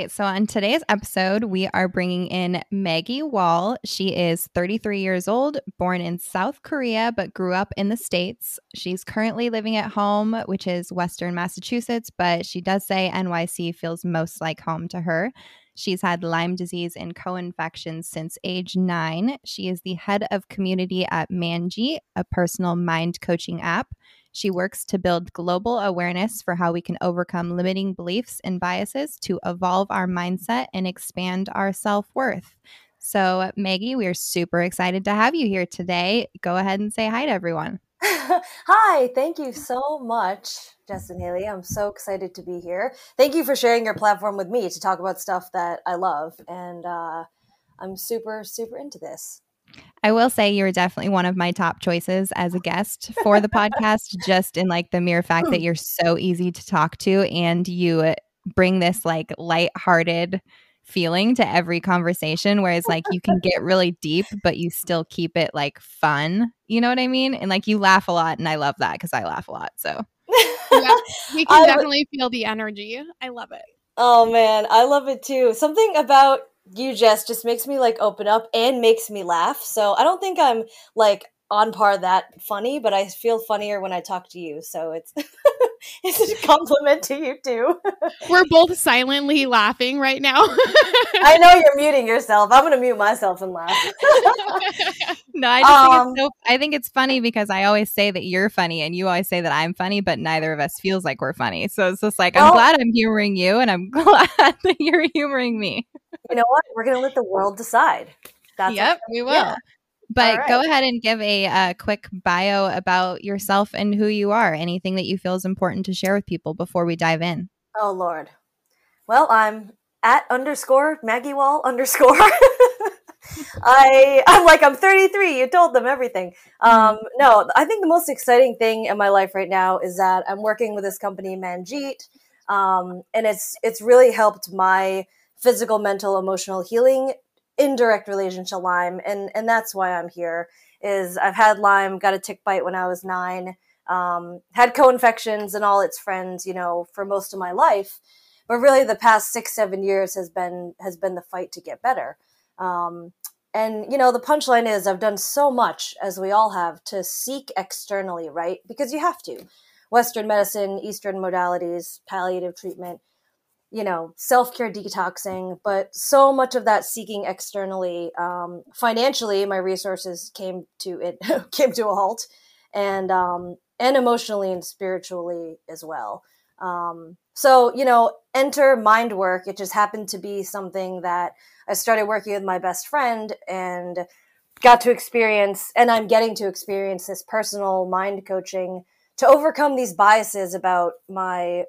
right. So, on today's episode, we are bringing in Maggie Wall. She is 33 years old, born in South Korea, but grew up in the States. She's currently living at home, which is Western Massachusetts, but she does say NYC feels most like home to her. She's had Lyme disease and co infections since age nine. She is the head of community at Manji, a personal mind coaching app. She works to build global awareness for how we can overcome limiting beliefs and biases to evolve our mindset and expand our self worth. So, Maggie, we are super excited to have you here today. Go ahead and say hi to everyone. hi, thank you so much, Jess and Haley. I'm so excited to be here. Thank you for sharing your platform with me to talk about stuff that I love. And uh, I'm super, super into this. I will say you're definitely one of my top choices as a guest for the podcast, just in like the mere fact that you're so easy to talk to and you uh, bring this like light-hearted feeling to every conversation whereas like you can get really deep but you still keep it like fun. You know what i mean? And like you laugh a lot and i love that because i laugh a lot so. Yeah, we can definitely feel the energy. I love it. Oh man i love it too. Something about you Jess just makes me like open up and makes me laugh. So I don't think I'm like on par that funny, but I feel funnier when I talk to you. So it's it's a compliment to you too. We're both silently laughing right now. I know you're muting yourself. I'm gonna mute myself and laugh. no, I just um, think it's um, so I think it's funny because I always say that you're funny and you always say that I'm funny, but neither of us feels like we're funny. So it's just like I'm glad I'm humoring you and I'm glad that you're humoring me. You know what? We're gonna let the world decide. That's yep, we will. Yeah. But right. go ahead and give a, a quick bio about yourself and who you are. Anything that you feel is important to share with people before we dive in. Oh Lord. Well, I'm at underscore Maggie Wall underscore. I I'm like I'm 33. You told them everything. Um, mm-hmm. no, I think the most exciting thing in my life right now is that I'm working with this company Manjeet, um, and it's it's really helped my physical, mental, emotional healing indirect relation to Lyme, and and that's why I'm here. Is I've had Lyme, got a tick bite when I was nine, um, had co-infections and all its friends, you know, for most of my life. But really, the past six, seven years has been has been the fight to get better. Um, and you know, the punchline is I've done so much, as we all have, to seek externally, right? Because you have to. Western medicine, Eastern modalities, palliative treatment you know self-care detoxing but so much of that seeking externally um, financially my resources came to it came to a halt and um, and emotionally and spiritually as well. Um, so you know enter mind work. It just happened to be something that i started working with my best friend and got to experience and i'm getting to experience this personal mind coaching to overcome these biases about my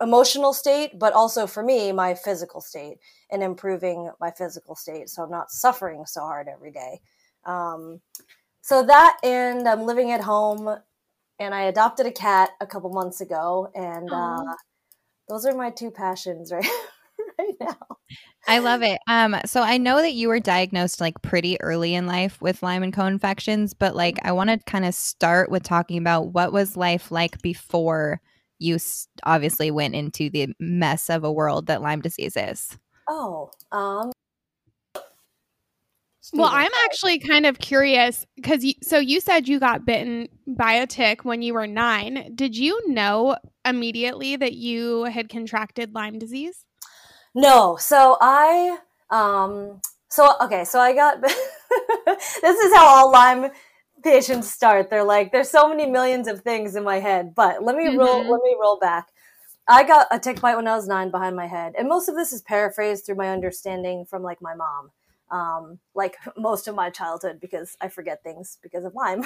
emotional state, but also for me, my physical state and improving my physical state. So I'm not suffering so hard every day. Um, so that, and I'm living at home and I adopted a cat a couple months ago. And uh, those are my two passions right, right now. I love it. Um, so I know that you were diagnosed like pretty early in life with Lyme and co-infections, but like I want to kind of start with talking about what was life like before you obviously went into the mess of a world that Lyme disease is. Oh, um, well, I'm actually kind of curious because you, so you said you got bitten by a tick when you were nine. Did you know immediately that you had contracted Lyme disease? No. So I, um, so okay, so I got. this is how all Lyme patients start. They're like, there's so many millions of things in my head, but let me mm-hmm. roll. Let me roll back. I got a tick bite when I was nine behind my head, and most of this is paraphrased through my understanding from like my mom, um, like most of my childhood because I forget things because of Lyme.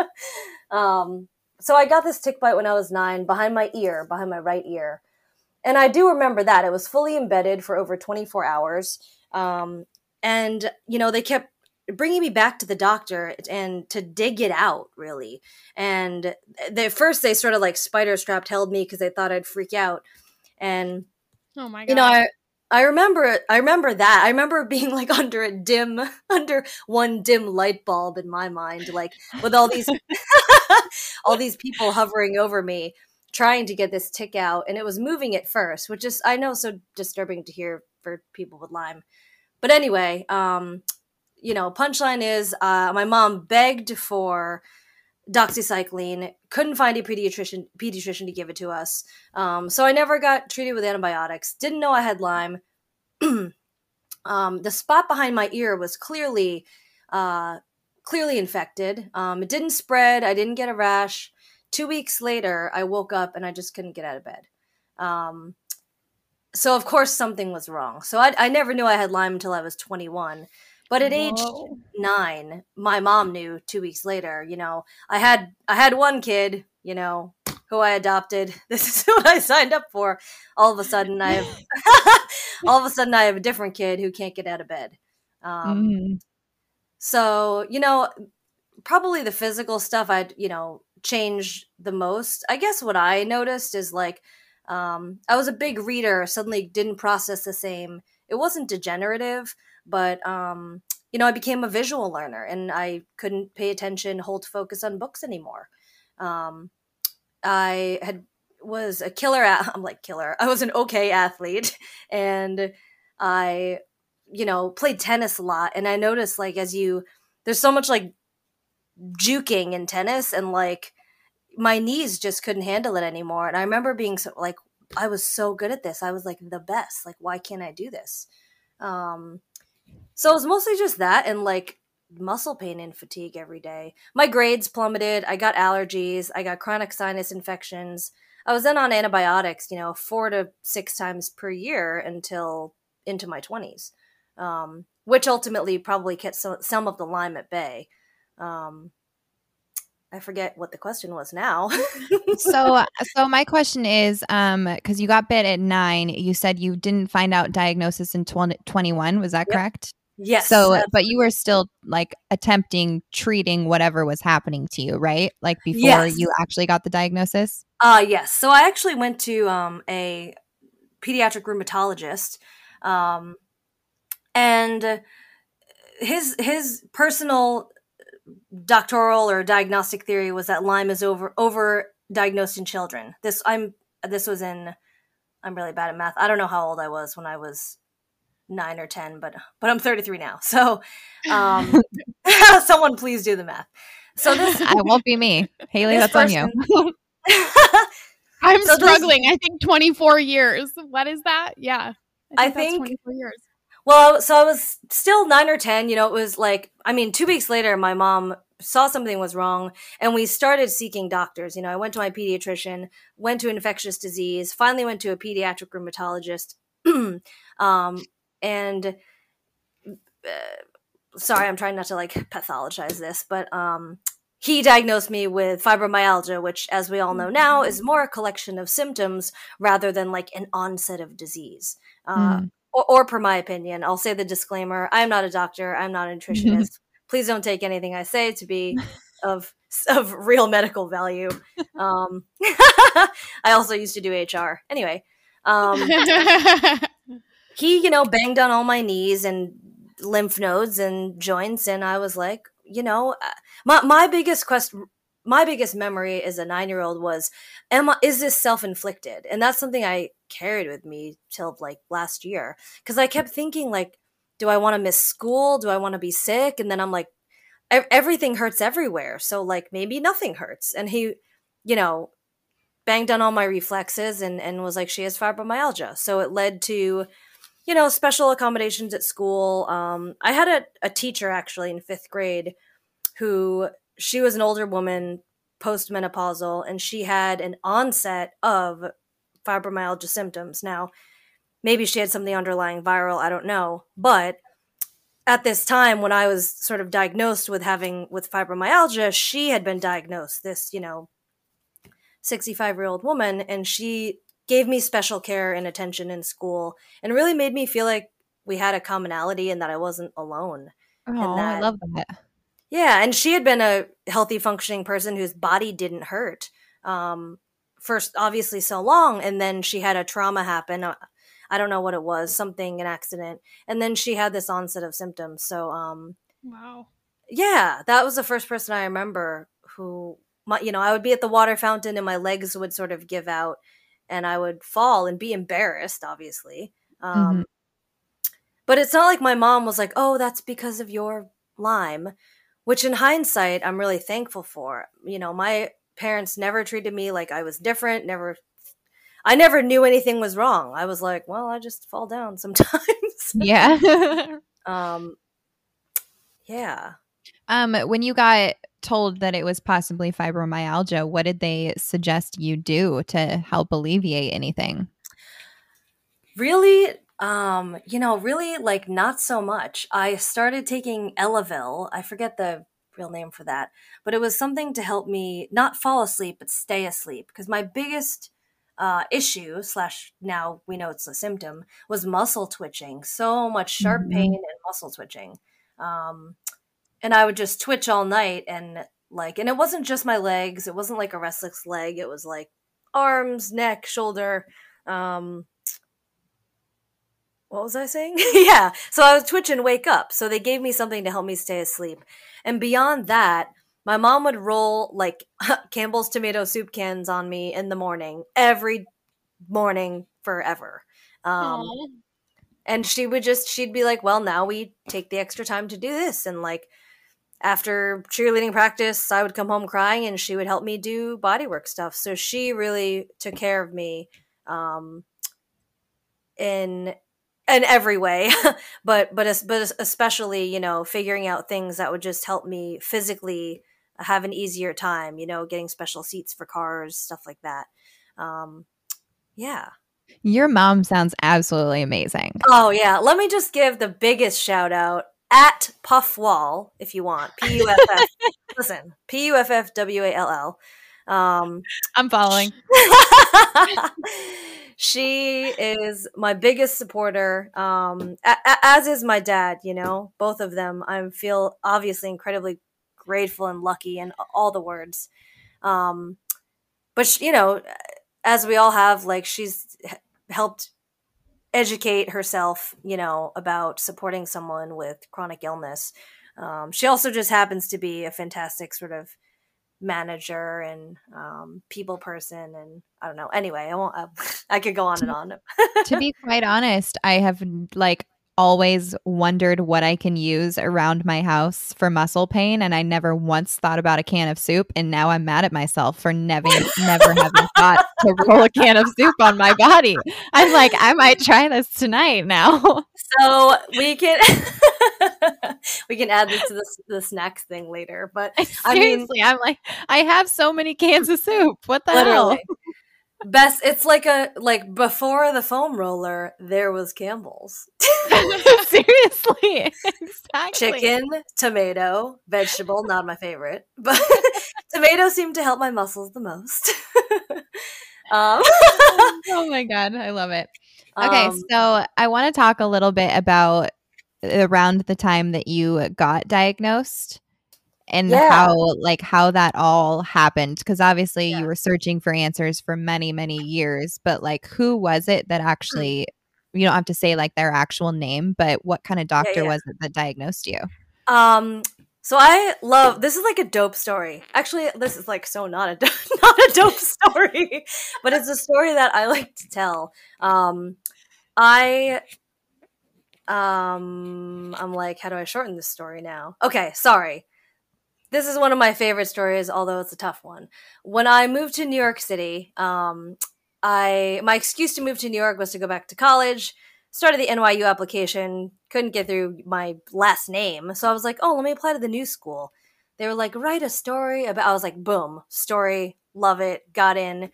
um, so I got this tick bite when I was nine behind my ear, behind my right ear, and I do remember that it was fully embedded for over 24 hours. Um, and you know they kept bringing me back to the doctor and to dig it out really. And at first they sort of like spider strapped held me because they thought i'd freak out. And oh my god you know i i remember i remember that. I remember being like under a dim under one dim light bulb in my mind like with all these all these people hovering over me trying to get this tick out, and it was moving at first, which is I know so disturbing to hear for people with Lyme. But anyway, um, you know, punchline is uh, my mom begged for doxycycline, couldn't find a pediatrician pediatrician to give it to us. Um, so I never got treated with antibiotics. Didn't know I had Lyme. um, the spot behind my ear was clearly uh, clearly infected. Um, it didn't spread. I didn't get a rash. Two weeks later, I woke up and I just couldn't get out of bed. Um, so of course something was wrong. So I, I never knew I had Lyme until I was 21. But at age nine, my mom knew two weeks later. You know, I had I had one kid. You know, who I adopted. This is what I signed up for. All of a sudden, I have all of a sudden I have a different kid who can't get out of bed. Um, mm. So you know, probably the physical stuff I'd you know change the most. I guess what I noticed is like um, I was a big reader. Suddenly, didn't process the same. It wasn't degenerative, but um, you know, I became a visual learner, and I couldn't pay attention, hold focus on books anymore. Um, I had was a killer. I'm like killer. I was an okay athlete, and I, you know, played tennis a lot. And I noticed like as you, there's so much like juking in tennis, and like my knees just couldn't handle it anymore. And I remember being so like I was so good at this. I was like the best. Like why can't I do this? Um, so it was mostly just that and like muscle pain and fatigue every day. My grades plummeted. I got allergies. I got chronic sinus infections. I was then on antibiotics, you know, four to six times per year until into my 20s, um, which ultimately probably kept some of the Lyme at bay. Um, I forget what the question was now. so, so my question is, um, because you got bit at nine, you said you didn't find out diagnosis in 20, 21. Was that yep. correct? Yes. So, absolutely. but you were still like attempting treating whatever was happening to you, right? Like before yes. you actually got the diagnosis? Uh yes. So I actually went to um a pediatric rheumatologist um and his his personal doctoral or diagnostic theory was that Lyme is over over diagnosed in children. This I'm this was in I'm really bad at math. I don't know how old I was when I was nine or ten, but but I'm 33 now. So, um, someone please do the math. So this I won't be me, Haley. That's person, on you. I'm so struggling. This, I think 24 years. What is that? Yeah, I think, I think 24 years. Well, so I was still nine or 10. You know, it was like, I mean, two weeks later, my mom saw something was wrong and we started seeking doctors. You know, I went to my pediatrician, went to infectious disease, finally went to a pediatric rheumatologist. um, and uh, sorry, I'm trying not to like pathologize this, but um, he diagnosed me with fibromyalgia, which, as we all know now, is more a collection of symptoms rather than like an onset of disease. Uh, mm. or, or, per my opinion, I'll say the disclaimer: I am not a doctor. I'm not a nutritionist. Please don't take anything I say to be of of real medical value. Um, I also used to do HR. Anyway, um, he, you know, banged on all my knees and lymph nodes and joints, and I was like, you know, uh, my my biggest question, my biggest memory as a nine year old was, am I, is this self inflicted? And that's something I carried with me till like last year because I kept thinking like, do I want to miss school? Do I want to be sick? And then I'm like, everything hurts everywhere, so like maybe nothing hurts. And he, you know, banged on all my reflexes and and was like, she has fibromyalgia. So it led to you know, special accommodations at school. Um, I had a, a teacher actually in fifth grade who she was an older woman, postmenopausal, and she had an onset of fibromyalgia symptoms. Now, maybe she had something underlying viral, I don't know. But at this time, when I was sort of diagnosed with having with fibromyalgia, she had been diagnosed, this, you know, 65 year old woman, and she gave me special care and attention in school and really made me feel like we had a commonality and that I wasn't alone. Oh, that, I love that. Yeah, and she had been a healthy, functioning person whose body didn't hurt um, first, obviously, so long, and then she had a trauma happen. Uh, I don't know what it was, something, an accident, and then she had this onset of symptoms. So, um, wow, yeah, that was the first person I remember who my, you know, I would be at the water fountain and my legs would sort of give out and I would fall and be embarrassed, obviously. Um, mm-hmm. But it's not like my mom was like, oh, that's because of your Lyme, which in hindsight, I'm really thankful for. You know, my parents never treated me like I was different, never. I never knew anything was wrong. I was like, well, I just fall down sometimes. yeah. um, yeah. Um, when you got told that it was possibly fibromyalgia, what did they suggest you do to help alleviate anything? Really, um, you know, really like not so much. I started taking Elavil. I forget the real name for that, but it was something to help me not fall asleep but stay asleep because my biggest uh, issue slash now we know it's a symptom was muscle twitching so much sharp mm-hmm. pain and muscle twitching um, and I would just twitch all night and like and it wasn't just my legs it wasn't like a restless leg it was like arms neck shoulder um what was I saying? yeah. So I was twitch and wake up. So they gave me something to help me stay asleep. And beyond that, my mom would roll like Campbell's tomato soup cans on me in the morning, every morning forever. Um, and she would just, she'd be like, well, now we take the extra time to do this. And like, after cheerleading practice, I would come home crying and she would help me do bodywork stuff. So she really took care of me um, in in every way, but but but especially you know figuring out things that would just help me physically have an easier time. You know, getting special seats for cars, stuff like that. Um, yeah. Your mom sounds absolutely amazing. Oh yeah, let me just give the biggest shout out at Puff Wall if you want. P U F F. Listen, P U F F W A L L. Um, I'm following. she is my biggest supporter. Um, a- a- as is my dad. You know, both of them. I feel obviously incredibly grateful and lucky, and all the words. Um, but she, you know, as we all have, like she's helped educate herself, you know, about supporting someone with chronic illness. Um, she also just happens to be a fantastic sort of manager and um, people person, and I don't know. Anyway, I won't. Uh, I could go on and on. to be quite honest, I have like always wondered what I can use around my house for muscle pain, and I never once thought about a can of soup. And now I'm mad at myself for never, never having thought to roll a can of soup on my body. I'm like, I might try this tonight now. So we can we can add this to the, the snacks thing later. But seriously, I am like, I have so many cans of soup. What the literally. hell? Best. It's like a like before the foam roller, there was Campbell's. Seriously, exactly. Chicken, tomato, vegetable. Not my favorite, but tomato seemed to help my muscles the most. um, oh my god, I love it. Okay, um, so I want to talk a little bit about around the time that you got diagnosed and yeah. how like how that all happened because obviously yeah. you were searching for answers for many many years but like who was it that mm. actually you don't have to say like their actual name but what kind of doctor yeah, was it that diagnosed you um so i love this is like a dope story actually this is like so not a not a dope story but it's a story that i like to tell um i um i'm like how do i shorten this story now okay sorry this is one of my favorite stories, although it's a tough one. When I moved to New York City, um, I my excuse to move to New York was to go back to college. Started the NYU application, couldn't get through my last name, so I was like, "Oh, let me apply to the new school." They were like, "Write a story about." I was like, "Boom, story, love it." Got in.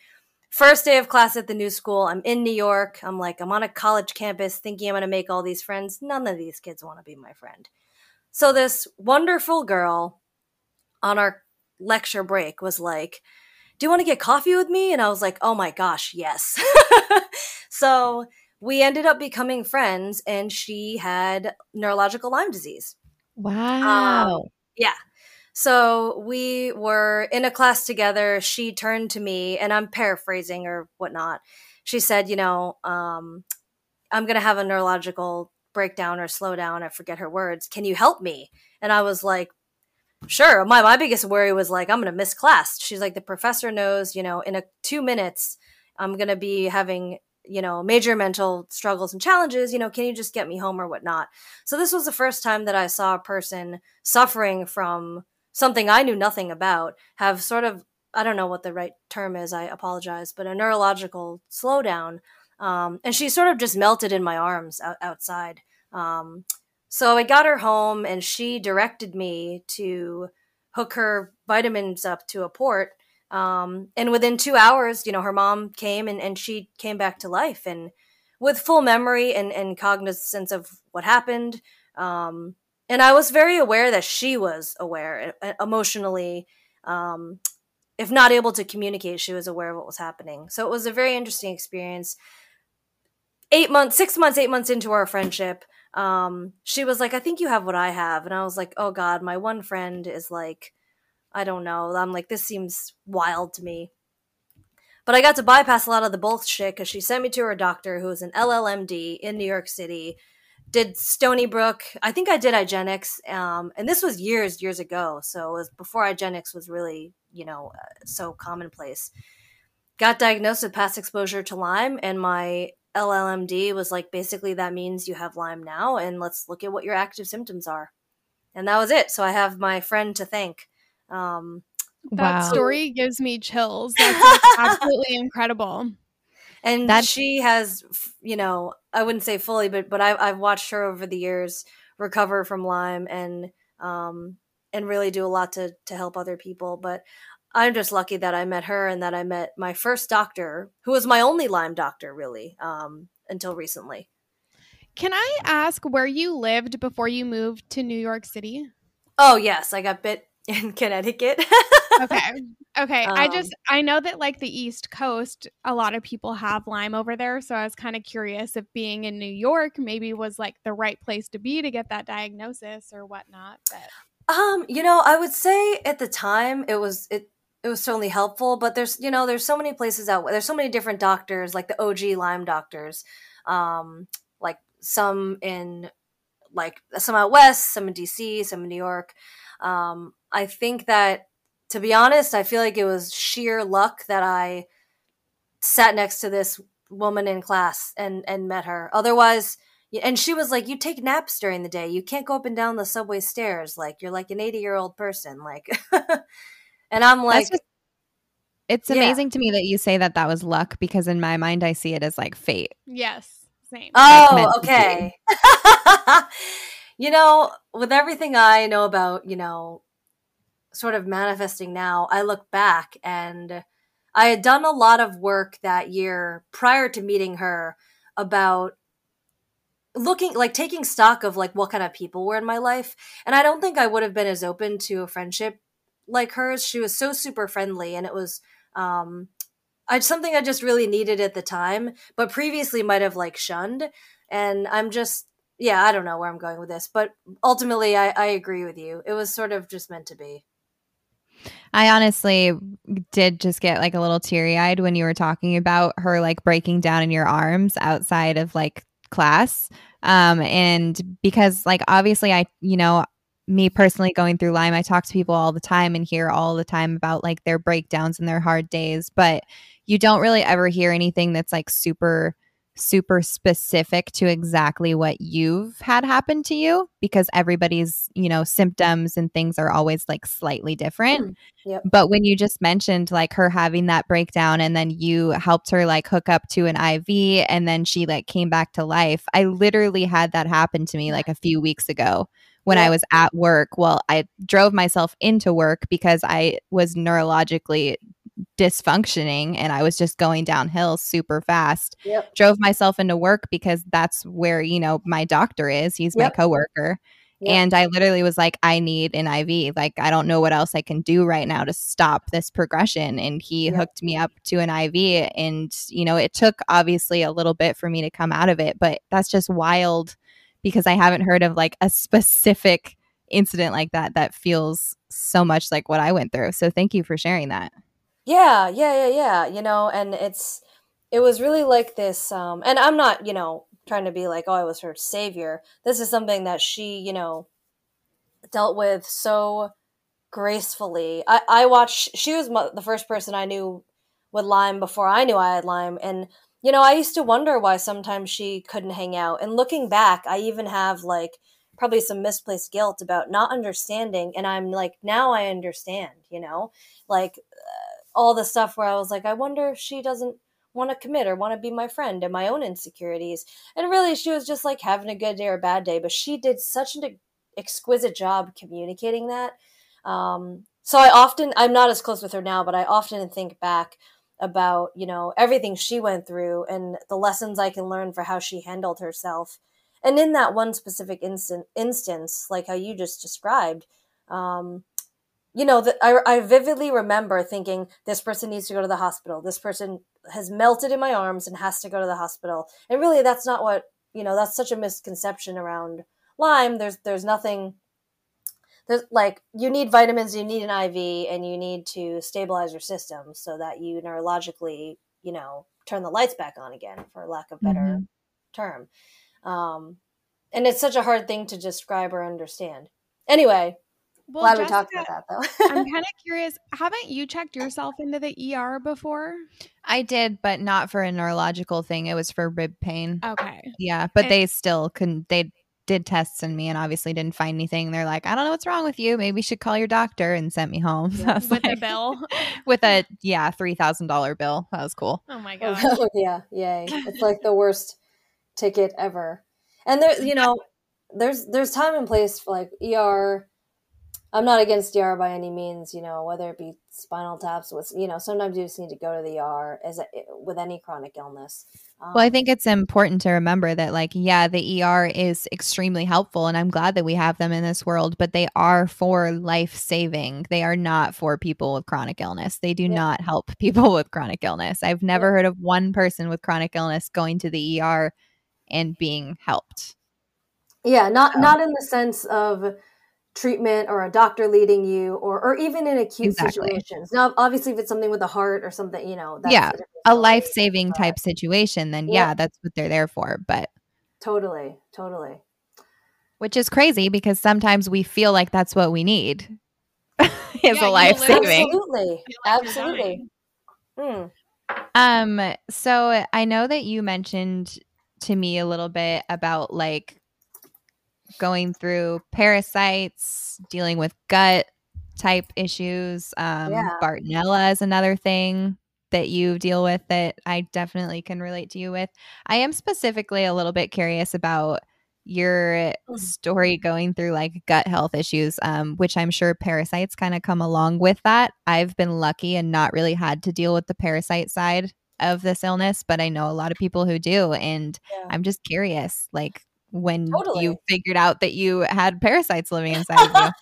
First day of class at the new school, I'm in New York. I'm like, I'm on a college campus, thinking I'm gonna make all these friends. None of these kids want to be my friend. So this wonderful girl on our lecture break was like, Do you want to get coffee with me? And I was like, Oh my gosh, yes. so we ended up becoming friends, and she had neurological Lyme disease. Wow. Um, yeah. So we were in a class together. She turned to me, and I'm paraphrasing or whatnot. She said, You know, um, I'm going to have a neurological breakdown or slowdown. I forget her words. Can you help me? And I was like, sure. My my biggest worry was like I'm gonna miss class. She's like the professor knows, you know, in a two minutes I'm gonna be having you know major mental struggles and challenges. You know, can you just get me home or whatnot? So this was the first time that I saw a person suffering from something I knew nothing about have sort of I don't know what the right term is. I apologize, but a neurological slowdown. Um, and she sort of just melted in my arms out- outside. Um, so I got her home and she directed me to hook her vitamins up to a port. Um, and within two hours, you know, her mom came and, and she came back to life and with full memory and, and cognizance of what happened. Um, and I was very aware that she was aware emotionally. Um, if not able to communicate, she was aware of what was happening. So it was a very interesting experience. Eight months, six months, eight months into our friendship, um, she was like, I think you have what I have. And I was like, oh God, my one friend is like, I don't know. I'm like, this seems wild to me. But I got to bypass a lot of the bullshit because she sent me to her doctor, who was an LLMD in New York City, did Stony Brook. I think I did IGeneX. Um, and this was years, years ago. So it was before IGeneX was really, you know, uh, so commonplace. Got diagnosed with past exposure to Lyme, and my LLMD was like, basically, that means you have Lyme now, and let's look at what your active symptoms are. And that was it. So I have my friend to thank. Um, that wow. story gives me chills. That's like absolutely incredible. And that she has, you know, I wouldn't say fully, but but I've I've watched her over the years recover from Lyme and um and really do a lot to to help other people. But I'm just lucky that I met her and that I met my first doctor, who was my only Lyme doctor, really, um, until recently. Can I ask where you lived before you moved to New York City? Oh, yes. I got bit in Connecticut. okay. Okay. Um, I just, I know that like the East Coast, a lot of people have Lyme over there. So I was kind of curious if being in New York maybe was like the right place to be to get that diagnosis or whatnot. But. Um, you know, I would say at the time it was, it, it was certainly helpful but there's you know there's so many places out there's so many different doctors like the og lyme doctors um like some in like some out west some in dc some in new york. Um i think that to be honest i feel like it was sheer luck that i sat next to this woman in class and and met her. Otherwise and she was like you take naps during the day. You can't go up and down the subway stairs. Like you're like an 80 year old person. Like And I'm like, just, it's yeah. amazing to me that you say that that was luck because in my mind, I see it as like fate. Yes. Same. Oh, okay. you know, with everything I know about, you know, sort of manifesting now, I look back and I had done a lot of work that year prior to meeting her about looking like taking stock of like what kind of people were in my life and i don't think i would have been as open to a friendship like hers. She was so super friendly, and it was um, I something I just really needed at the time, but previously might have like shunned. And I'm just yeah, I don't know where I'm going with this, but ultimately, I, I agree with you. It was sort of just meant to be. I honestly did just get like a little teary eyed when you were talking about her like breaking down in your arms outside of like class. Um, and because like obviously I, you know, me personally going through Lyme, I talk to people all the time and hear all the time about like their breakdowns and their hard days, but you don't really ever hear anything that's like super super specific to exactly what you've had happen to you because everybody's, you know, symptoms and things are always like slightly different. Mm, yep. But when you just mentioned like her having that breakdown and then you helped her like hook up to an IV and then she like came back to life, I literally had that happen to me like a few weeks ago when yeah. I was at work. Well, I drove myself into work because I was neurologically dysfunctioning and I was just going downhill super fast. Yep. Drove myself into work because that's where, you know, my doctor is. He's yep. my coworker. Yep. And I literally was like, I need an IV. Like, I don't know what else I can do right now to stop this progression. And he hooked me up to an IV. And, you know, it took obviously a little bit for me to come out of it, but that's just wild because I haven't heard of like a specific incident like that that feels so much like what I went through. So thank you for sharing that. Yeah, yeah, yeah, yeah. You know, and it's it was really like this um and I'm not, you know, trying to be like, oh, I was her savior. This is something that she, you know, dealt with so gracefully. I, I watched, she was the first person I knew with Lyme before I knew I had Lyme. And, you know, I used to wonder why sometimes she couldn't hang out. And looking back, I even have like probably some misplaced guilt about not understanding. And I'm like, now I understand, you know, like uh, all the stuff where I was like, I wonder if she doesn't want to commit or want to be my friend and my own insecurities. And really, she was just like having a good day or a bad day. But she did such an exquisite job communicating that um, so I often, I'm not as close with her now, but I often think back about, you know, everything she went through and the lessons I can learn for how she handled herself. And in that one specific instant, instance, like how you just described, um, you know, that I, I vividly remember thinking this person needs to go to the hospital. This person has melted in my arms and has to go to the hospital. And really, that's not what you know. That's such a misconception around Lyme. There's there's nothing there's like you need vitamins, you need an IV, and you need to stabilize your system so that you neurologically, you know, turn the lights back on again, for lack of better mm-hmm. term. Um, and it's such a hard thing to describe or understand. Anyway, well, glad Jessica, we talked about that though. I'm kind of curious. Haven't you checked yourself into the ER before? I did, but not for a neurological thing. It was for rib pain. Okay. Yeah, but and- they still couldn't. They did tests on me and obviously didn't find anything. They're like, I don't know what's wrong with you. Maybe you should call your doctor and sent me home. So with like, a bill? with a, yeah, $3,000 bill. That was cool. Oh my God. Oh, yeah. Yay. It's like the worst ticket ever. And there, you know, there's, there's time and place for like ER. I'm not against ER by any means, you know, whether it be spinal taps with, you know, sometimes you just need to go to the ER as a, with any chronic illness. Well, I think it's important to remember that, like, yeah, the ER is extremely helpful, and I'm glad that we have them in this world, but they are for life saving. They are not for people with chronic illness. They do yeah. not help people with chronic illness. I've never yeah. heard of one person with chronic illness going to the ER and being helped. Yeah, not so. not in the sense of treatment or a doctor leading you or or even in acute exactly. situations now obviously if it's something with the heart or something you know yeah a life-saving type situation then yeah. yeah that's what they're there for but totally totally which is crazy because sometimes we feel like that's what we need is yeah, a life saving absolutely absolutely hmm. um so i know that you mentioned to me a little bit about like going through parasites, dealing with gut type issues. Um, yeah. Bartonella is another thing that you deal with that I definitely can relate to you with. I am specifically a little bit curious about your mm. story going through like gut health issues, um, which I'm sure parasites kind of come along with that. I've been lucky and not really had to deal with the parasite side of this illness, but I know a lot of people who do. And yeah. I'm just curious, like, when totally. you figured out that you had parasites living inside of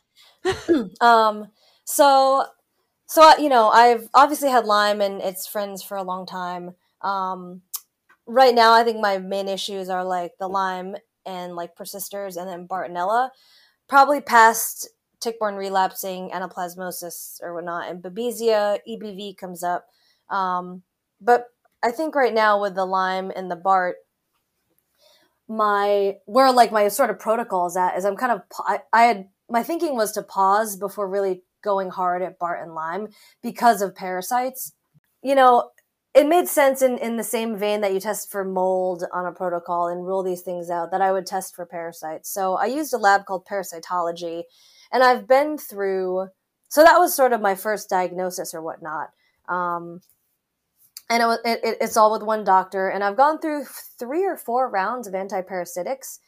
you? um, so, so uh, you know, I've obviously had Lyme and its friends for a long time. Um, right now, I think my main issues are like the Lyme and like persisters, and then Bartonella. Probably past tick-borne relapsing, anaplasmosis or whatnot, and Babesia, EBV comes up. Um, but I think right now with the Lyme and the Bart, my where like my sort of protocol is at is I'm kind of I, I had my thinking was to pause before really going hard at Bart and Lyme because of parasites. You know, it made sense in, in the same vein that you test for mold on a protocol and rule these things out that I would test for parasites. So I used a lab called parasitology and I've been through so that was sort of my first diagnosis or whatnot. Um, and it, it, it's all with one doctor. And I've gone through three or four rounds of antiparasitics.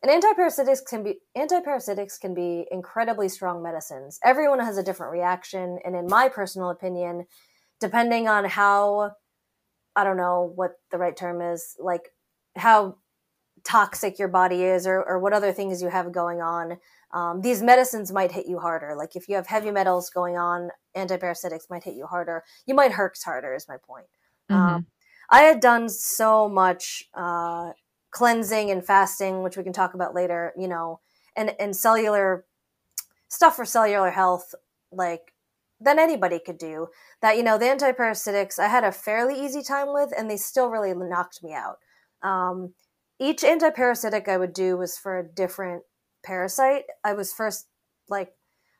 And antiparasitics can be antiparasitics can be incredibly strong medicines. Everyone has a different reaction, and in my personal opinion, depending on how I don't know what the right term is, like how toxic your body is or, or what other things you have going on, um, these medicines might hit you harder. Like if you have heavy metals going on, antiparasitics might hit you harder. You might Herx harder, is my point. Mm-hmm. Um, I had done so much uh, cleansing and fasting, which we can talk about later, you know, and, and cellular stuff for cellular health, like than anybody could do. That, you know, the antiparasitics I had a fairly easy time with, and they still really knocked me out. Um, each antiparasitic I would do was for a different parasite. I was first like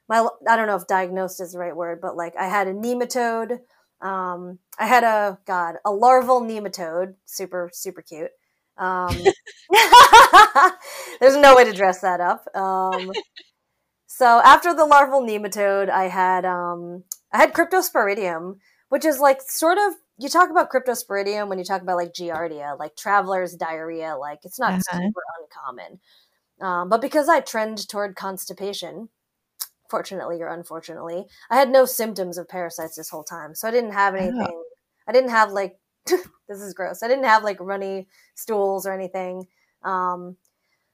my I don't know if diagnosed is the right word, but like I had a nematode. Um, I had a god a larval nematode, super super cute. Um, there's no way to dress that up. Um, so after the larval nematode, I had um, I had cryptosporidium, which is like sort of you talk about cryptosporidium when you talk about like giardia, like traveler's diarrhea. Like it's not uh-huh. super uncommon, um, but because I trend toward constipation, fortunately or unfortunately, I had no symptoms of parasites this whole time. So I didn't have oh. anything. Oh. I didn't have like this is gross. I didn't have like runny stools or anything. Um,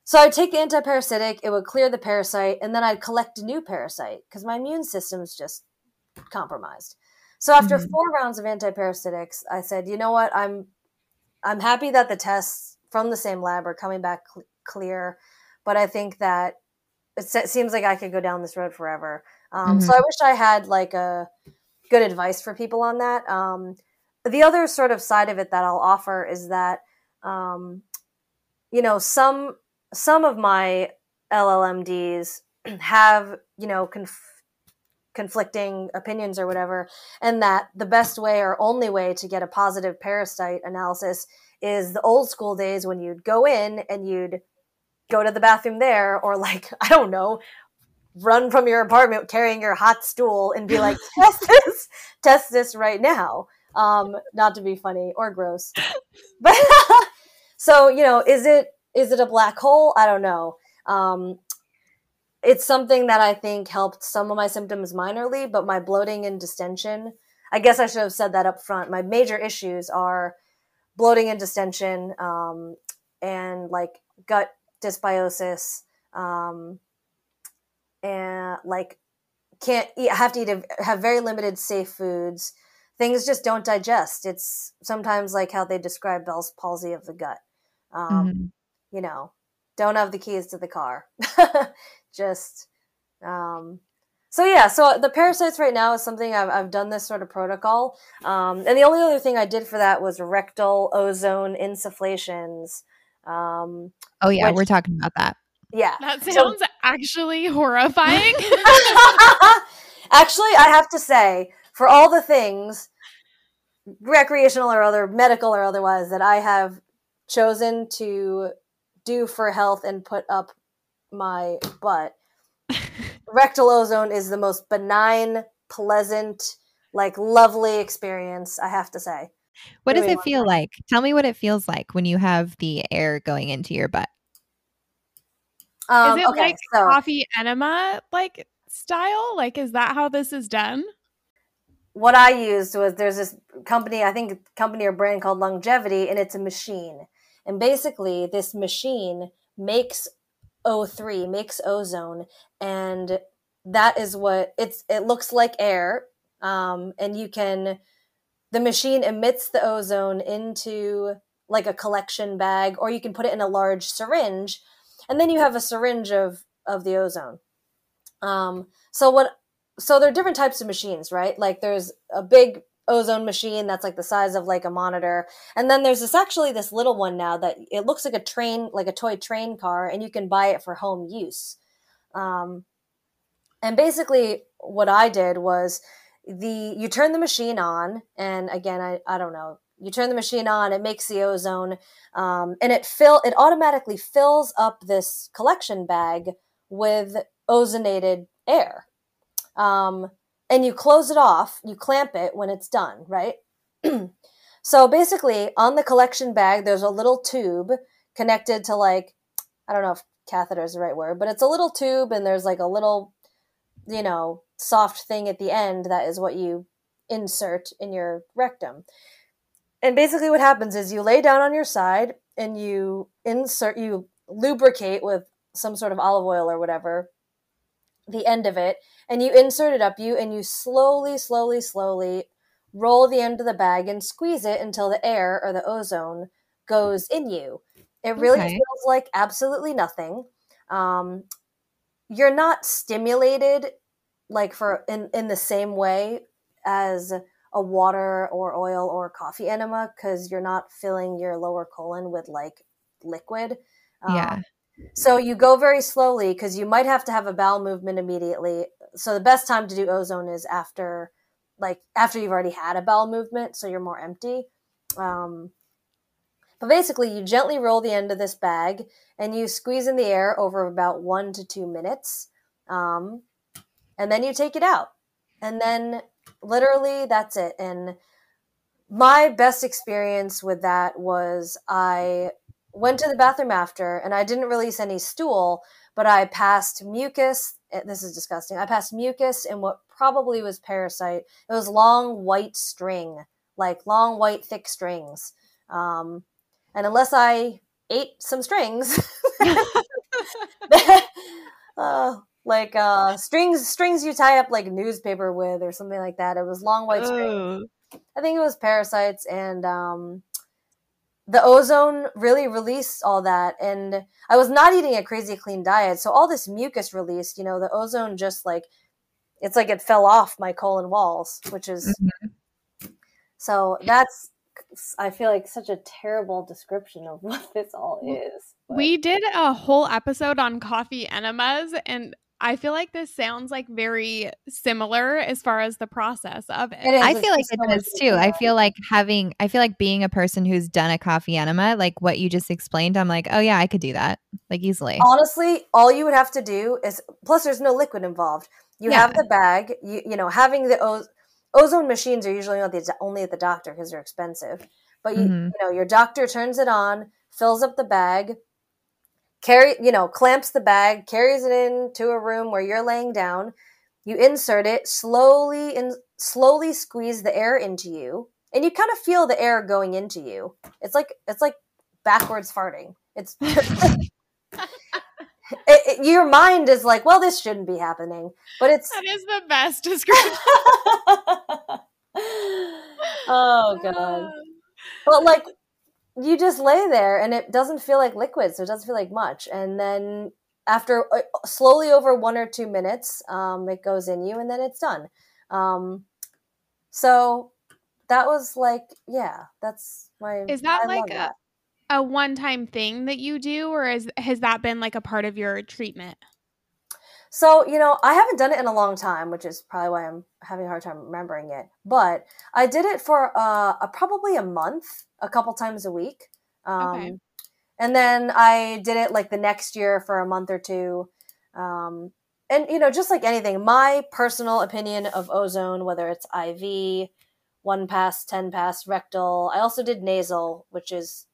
so I'd take the antiparasitic, it would clear the parasite, and then I'd collect a new parasite because my immune system's just compromised. So after mm-hmm. four rounds of antiparasitics, I said, you know what, I'm I'm happy that the tests from the same lab are coming back cl- clear, but I think that it seems like I could go down this road forever. Um, mm-hmm. So I wish I had like a good advice for people on that. Um, the other sort of side of it that I'll offer is that, um, you know, some some of my LLMDs have you know conf- conflicting opinions or whatever, and that the best way or only way to get a positive parasite analysis is the old school days when you'd go in and you'd go to the bathroom there, or like I don't know, run from your apartment carrying your hot stool and be like, test this, test this right now. Um, not to be funny or gross, but so you know, is it is it a black hole? I don't know. Um, it's something that I think helped some of my symptoms minorly, but my bloating and distension. I guess I should have said that up front. My major issues are bloating and distension, um, and like gut dysbiosis, um, and like can't eat. have to eat. A, have very limited safe foods things just don't digest. It's sometimes like how they describe Bell's palsy of the gut. Um, mm-hmm. You know, don't have the keys to the car. just, um, so yeah, so the parasites right now is something I've, I've done this sort of protocol. Um, and the only other thing I did for that was rectal ozone insufflations. Um, oh yeah, which, we're talking about that. Yeah. That sounds so, actually horrifying. actually, I have to say, for all the things recreational or other medical or otherwise that I have chosen to do for health and put up my butt. Rectal ozone is the most benign, pleasant, like lovely experience, I have to say. What does it feel like? Tell me what it feels like when you have the air going into your butt. Um, is it okay, like so, coffee enema like style? Like is that how this is done? what I used was there's this company, I think company or brand called Longevity, and it's a machine. And basically, this machine makes O3, makes ozone, and that is what it's. It looks like air, um, and you can. The machine emits the ozone into like a collection bag, or you can put it in a large syringe, and then you have a syringe of of the ozone. Um, so what so there are different types of machines, right? Like there's a big ozone machine that's like the size of like a monitor. And then there's this actually this little one now that it looks like a train, like a toy train car, and you can buy it for home use. Um, and basically what I did was the you turn the machine on, and again, I, I don't know, you turn the machine on, it makes the ozone, um, and it fill it automatically fills up this collection bag with ozonated air. Um, and you close it off, you clamp it when it's done, right? so basically, on the collection bag, there's a little tube connected to like, I don't know if catheter is the right word, but it's a little tube and there's like a little, you know, soft thing at the end that is what you insert in your rectum. And basically, what happens is you lay down on your side and you insert, you lubricate with some sort of olive oil or whatever the end of it and you insert it up you and you slowly slowly slowly roll the end of the bag and squeeze it until the air or the ozone goes in you. It really okay. feels like absolutely nothing. Um, you're not stimulated like for in, in the same way as a water or oil or coffee enema because you're not filling your lower colon with like liquid. Um, yeah so you go very slowly because you might have to have a bowel movement immediately. so the best time to do ozone is after like after you've already had a bowel movement, so you're more empty. Um, but basically, you gently roll the end of this bag and you squeeze in the air over about one to two minutes. Um, and then you take it out. And then literally that's it. And my best experience with that was I went to the bathroom after and I didn't release any stool, but I passed mucus. Eh, this is disgusting. I passed mucus and what probably was parasite. It was long white string, like long white thick strings. Um, and unless I ate some strings, uh, like uh, strings strings you tie up like newspaper with or something like that. It was long white string. I think it was parasites and um, the ozone really released all that and i was not eating a crazy clean diet so all this mucus released you know the ozone just like it's like it fell off my colon walls which is mm-hmm. so that's i feel like such a terrible description of what this all is but. we did a whole episode on coffee enemas and I feel like this sounds like very similar as far as the process of it. it I feel like it does too. I feel like having, I feel like being a person who's done a coffee enema, like what you just explained, I'm like, oh yeah, I could do that like easily. Honestly, all you would have to do is, plus there's no liquid involved. You yeah. have the bag, you, you know, having the o- ozone machines are usually not the, only at the doctor because they're expensive. But you, mm-hmm. you know, your doctor turns it on, fills up the bag, carry you know clamps the bag carries it into a room where you're laying down. You insert it slowly and slowly squeeze the air into you and you kind of feel the air going into you. It's like it's like backwards farting. It's it, it, your mind is like well this shouldn't be happening but it's that is the best description. Oh god. But like you just lay there and it doesn't feel like liquid, so it doesn't feel like much. And then after uh, slowly over one or two minutes, um, it goes in you and then it's done. Um, so that was like, yeah, that's my. Is that I like a, that. a one time thing that you do, or is, has that been like a part of your treatment? So, you know, I haven't done it in a long time, which is probably why I'm having a hard time remembering it. But I did it for uh, a, probably a month, a couple times a week. Um, okay. And then I did it like the next year for a month or two. Um, and, you know, just like anything, my personal opinion of ozone, whether it's IV, one pass, 10 pass, rectal, I also did nasal, which is,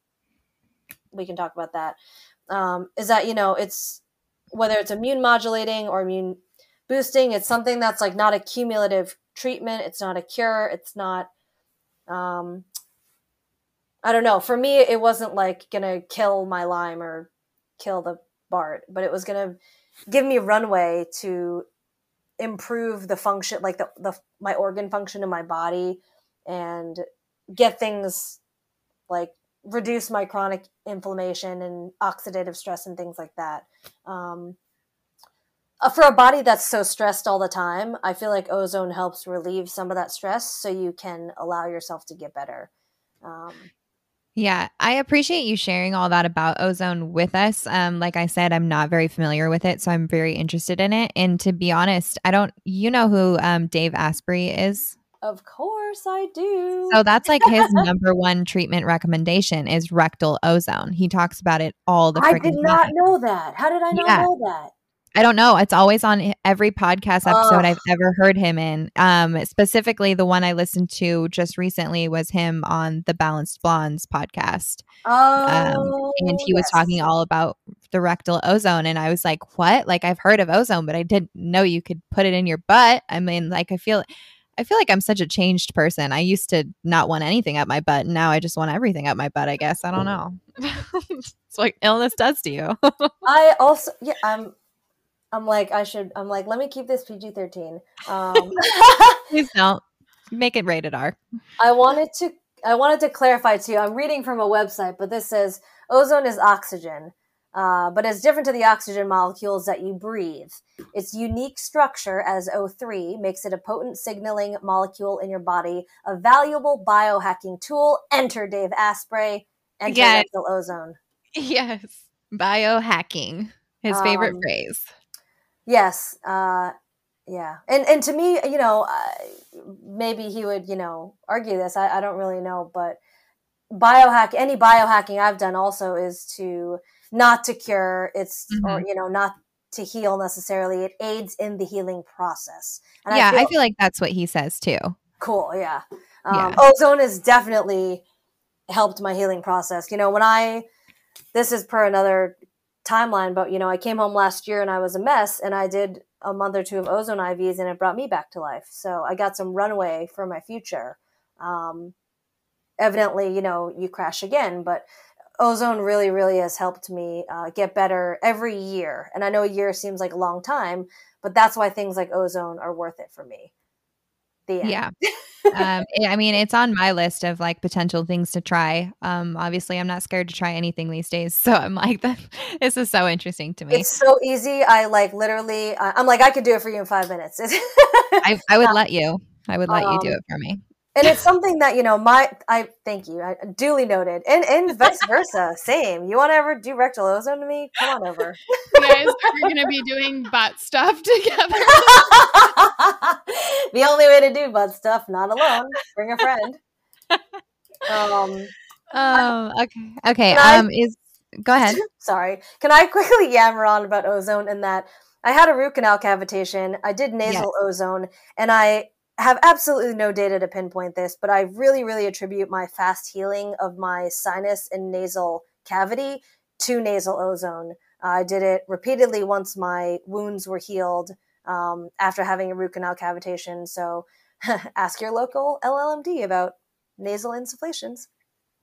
we can talk about that. Um, is that, you know, it's, whether it's immune modulating or immune boosting, it's something that's like not a cumulative treatment. It's not a cure. It's not, um, I don't know. For me, it wasn't like gonna kill my Lyme or kill the Bart, but it was gonna give me runway to improve the function, like the, the my organ function in my body, and get things like reduce my chronic inflammation and oxidative stress and things like that. Um, uh, for a body that's so stressed all the time, I feel like ozone helps relieve some of that stress so you can allow yourself to get better. Um, yeah, I appreciate you sharing all that about ozone with us. Um, like I said, I'm not very familiar with it, so I'm very interested in it. And to be honest, I don't. You know who um, Dave Asprey is? Of course I do. So that's like his number one treatment recommendation is rectal ozone. He talks about it all the time. I did not time. know that. How did I not yeah. know that? I don't know. It's always on every podcast episode I've ever heard him in. Um, specifically, the one I listened to just recently was him on the Balanced Blondes podcast. Oh, um, and he was talking all about the rectal ozone, and I was like, "What? Like I've heard of ozone, but I didn't know you could put it in your butt." I mean, like I feel I feel like I'm such a changed person. I used to not want anything up my butt. And now I just want everything up my butt, I guess. I don't know. it's what illness does to you. I also, yeah, I'm, I'm like, I should, I'm like, let me keep this PG 13. Um, Please don't make it rated R. I wanted to, I wanted to clarify to you. I'm reading from a website, but this says ozone is oxygen. Uh, but it's different to the oxygen molecules that you breathe. Its unique structure as O3 makes it a potent signaling molecule in your body, a valuable biohacking tool. Enter Dave Asprey. Enter yes. rectal ozone. Yes, biohacking, his favorite um, phrase. Yes, uh, yeah and and to me you know maybe he would you know argue this I, I don't really know but biohack any biohacking i've done also is to not to cure it's mm-hmm. or you know not to heal necessarily it aids in the healing process. And yeah I feel, I feel, like that's what he says too. Cool yeah. Um, yeah. ozone has definitely helped my healing process. You know when i this is per another timeline but you know i came home last year and i was a mess and i did a month or two of ozone ivs and it brought me back to life. So i got some runway for my future. Um, evidently you know you crash again but ozone really really has helped me uh, get better every year. And i know a year seems like a long time but that's why things like ozone are worth it for me. Yeah. Um, i mean it's on my list of like potential things to try. Um, obviously i'm not scared to try anything these days so i'm like this is so interesting to me. It's so easy. I like literally i'm like i could do it for you in five minutes. I, I would let you. I would let um, you do um, it for me and it's something that you know my i thank you I, duly noted. And and vice versa same. You want to ever do rectal ozone to me? Come on over. You guys are gonna be doing butt stuff together. The only way to do butt stuff not alone. Bring a friend. Um um okay okay um I, is go ahead. Sorry. Can i quickly yammer on about ozone and that I had a root canal cavitation. I did nasal yes. ozone, and I have absolutely no data to pinpoint this, but I really, really attribute my fast healing of my sinus and nasal cavity to nasal ozone. Uh, I did it repeatedly once my wounds were healed um, after having a root canal cavitation. So ask your local LLMD about nasal insufflations.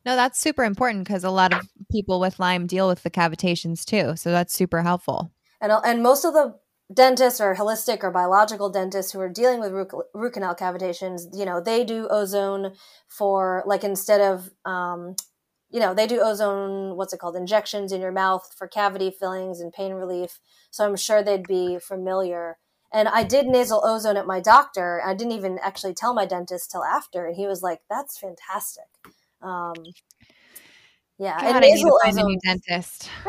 No, that's super important because a lot of people with Lyme deal with the cavitations too. So that's super helpful. And, and most of the dentists or holistic or biological dentists who are dealing with root, root canal cavitations, you know, they do ozone for like instead of, um, you know, they do ozone, what's it called, injections in your mouth for cavity fillings and pain relief. So I'm sure they'd be familiar. And I did nasal ozone at my doctor. I didn't even actually tell my dentist till after, and he was like, "That's fantastic." Um, yeah, God, and nasal I need to find ozone, a new dentist.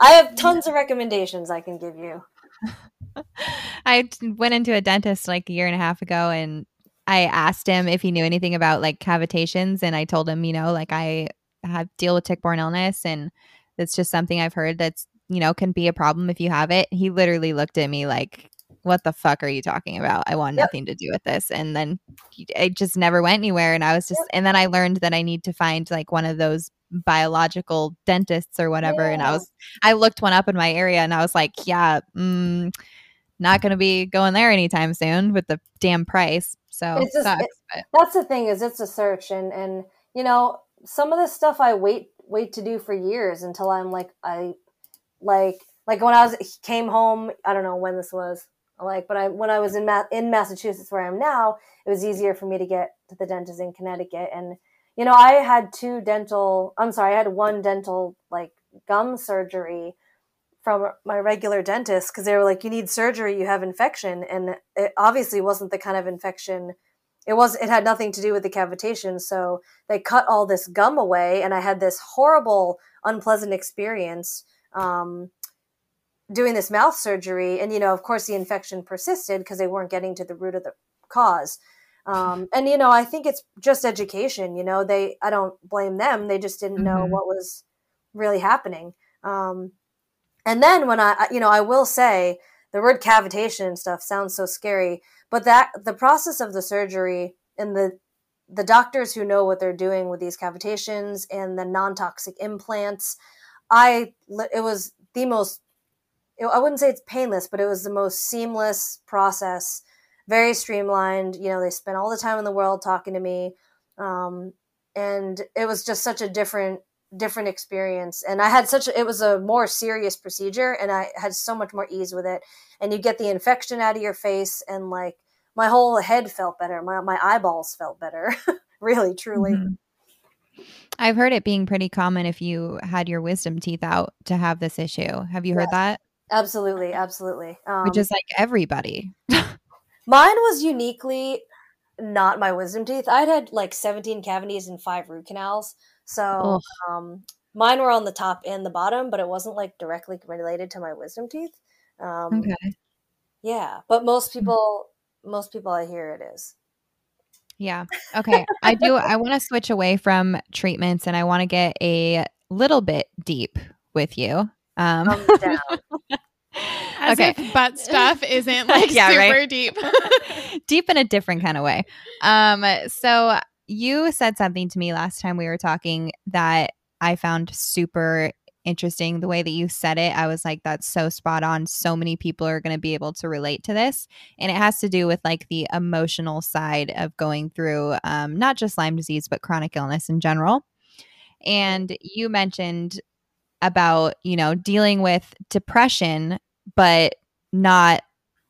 I have tons of recommendations I can give you. I went into a dentist like a year and a half ago and I asked him if he knew anything about like cavitations and I told him, you know, like I have deal with tick-borne illness and it's just something I've heard that's, you know, can be a problem if you have it. He literally looked at me like, what the fuck are you talking about? I want yep. nothing to do with this. And then it just never went anywhere. And I was just, yep. and then I learned that I need to find like one of those biological dentists or whatever. Yeah. And I was, I looked one up in my area and I was like, yeah, mm, not going to be going there anytime soon with the damn price. So it's just, sucks, it, that's the thing is it's a search and and you know some of this stuff I wait wait to do for years until I'm like I like like when I was came home I don't know when this was like but I when I was in Ma- in Massachusetts where I am now it was easier for me to get to the dentist in Connecticut and you know I had two dental I'm sorry I had one dental like gum surgery from my regular dentist because they were like, "You need surgery. You have infection," and it obviously wasn't the kind of infection. It was. It had nothing to do with the cavitation. So they cut all this gum away, and I had this horrible, unpleasant experience um, doing this mouth surgery. And you know, of course, the infection persisted because they weren't getting to the root of the cause. Um, and you know, I think it's just education. You know, they. I don't blame them. They just didn't know mm-hmm. what was really happening. Um, and then when I, you know, I will say the word cavitation and stuff sounds so scary, but that the process of the surgery and the the doctors who know what they're doing with these cavitations and the non-toxic implants, I it was the most I wouldn't say it's painless, but it was the most seamless process, very streamlined. You know, they spent all the time in the world talking to me, um, and it was just such a different different experience and i had such a, it was a more serious procedure and i had so much more ease with it and you get the infection out of your face and like my whole head felt better my, my eyeballs felt better really truly mm-hmm. i've heard it being pretty common if you had your wisdom teeth out to have this issue have you heard that absolutely absolutely um, which is like everybody mine was uniquely not my wisdom teeth i'd had like 17 cavities and five root canals so um, mine were on the top and the bottom, but it wasn't like directly related to my wisdom teeth. Um, okay. Yeah, but most mm. people, most people I hear it is. Yeah. Okay. I do. I want to switch away from treatments and I want to get a little bit deep with you. Um, As okay. if butt stuff isn't like yeah, super right? deep. deep in a different kind of way. Um, so you said something to me last time we were talking that I found super interesting the way that you said it. I was like, that's so spot on. So many people are going to be able to relate to this. And it has to do with like the emotional side of going through um, not just Lyme disease, but chronic illness in general. And you mentioned about, you know, dealing with depression, but not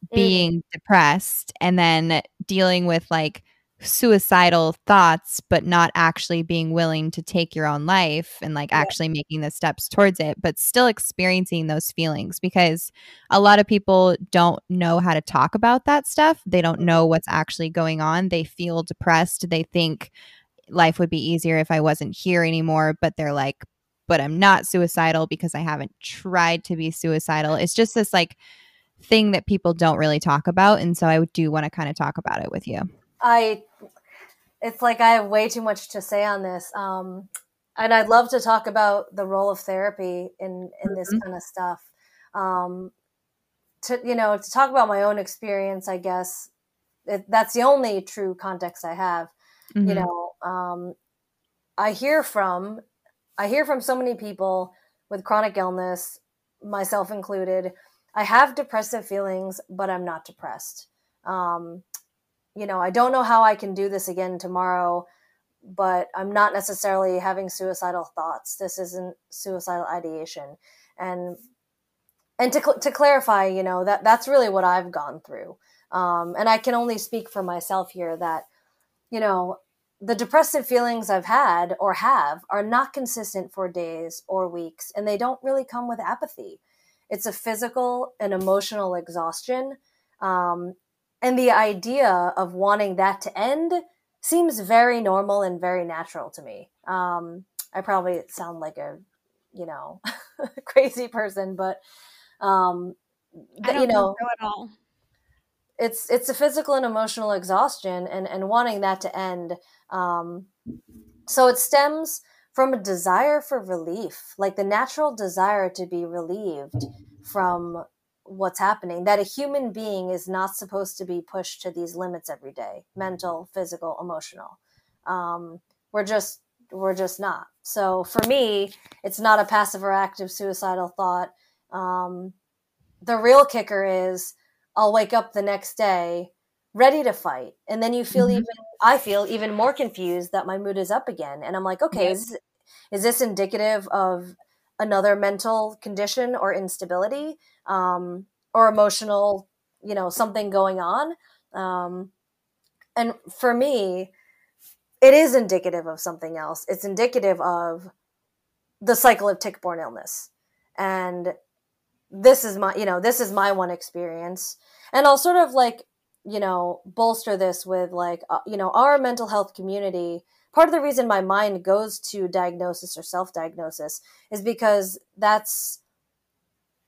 mm. being mm. depressed and then dealing with like suicidal thoughts but not actually being willing to take your own life and like yeah. actually making the steps towards it but still experiencing those feelings because a lot of people don't know how to talk about that stuff they don't know what's actually going on they feel depressed they think life would be easier if i wasn't here anymore but they're like but i'm not suicidal because i haven't tried to be suicidal it's just this like thing that people don't really talk about and so i do want to kind of talk about it with you I it's like I have way too much to say on this. Um, and I'd love to talk about the role of therapy in in this mm-hmm. kind of stuff. Um, to you know, to talk about my own experience, I guess it, that's the only true context I have. Mm-hmm. You know, um, I hear from I hear from so many people with chronic illness, myself included. I have depressive feelings, but I'm not depressed. Um, you know, I don't know how I can do this again tomorrow, but I'm not necessarily having suicidal thoughts. This isn't suicidal ideation. And and to to clarify, you know, that that's really what I've gone through. Um, and I can only speak for myself here that, you know, the depressive feelings I've had or have are not consistent for days or weeks, and they don't really come with apathy. It's a physical and emotional exhaustion um, and the idea of wanting that to end seems very normal and very natural to me. Um, I probably sound like a, you know, crazy person, but um, th- you know, at all. It's it's a physical and emotional exhaustion, and and wanting that to end. Um, so it stems from a desire for relief, like the natural desire to be relieved from what's happening that a human being is not supposed to be pushed to these limits every day mental physical emotional. Um, we're just we're just not. So for me it's not a passive or active suicidal thought. Um, the real kicker is i'll wake up the next day ready to fight and then you feel mm-hmm. even i feel even more confused that my mood is up again and i'm like okay yes. is, is this indicative of another mental condition or instability um, or emotional, you know, something going on. Um, and for me, it is indicative of something else. It's indicative of the cycle of tick-borne illness. And this is my, you know, this is my one experience. And I'll sort of like, you know, bolster this with like, uh, you know, our mental health community part of the reason my mind goes to diagnosis or self-diagnosis is because that's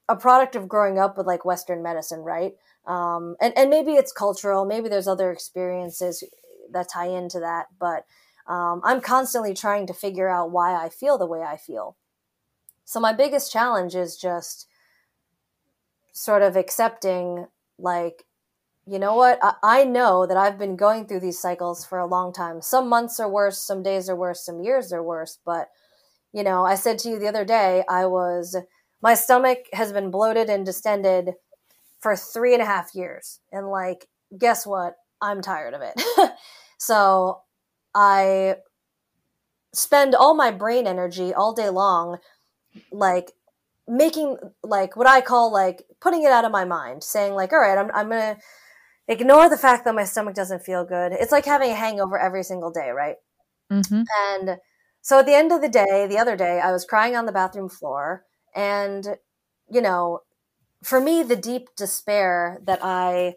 a product of growing up with like Western medicine, right? Um, and and maybe it's cultural, maybe there's other experiences that tie into that, but um, I'm constantly trying to figure out why I feel the way I feel. So my biggest challenge is just sort of accepting, like, you know what? I, I know that I've been going through these cycles for a long time. Some months are worse, some days are worse, some years are worse, but you know, I said to you the other day, I was my stomach has been bloated and distended for three and a half years. And like, guess what? I'm tired of it. so I spend all my brain energy all day long, like making like what I call like putting it out of my mind, saying like, all right, I'm, I'm to ignore the fact that my stomach doesn't feel good. It's like having a hangover every single day, right? Mm-hmm. And so at the end of the day, the other day, I was crying on the bathroom floor and you know for me the deep despair that i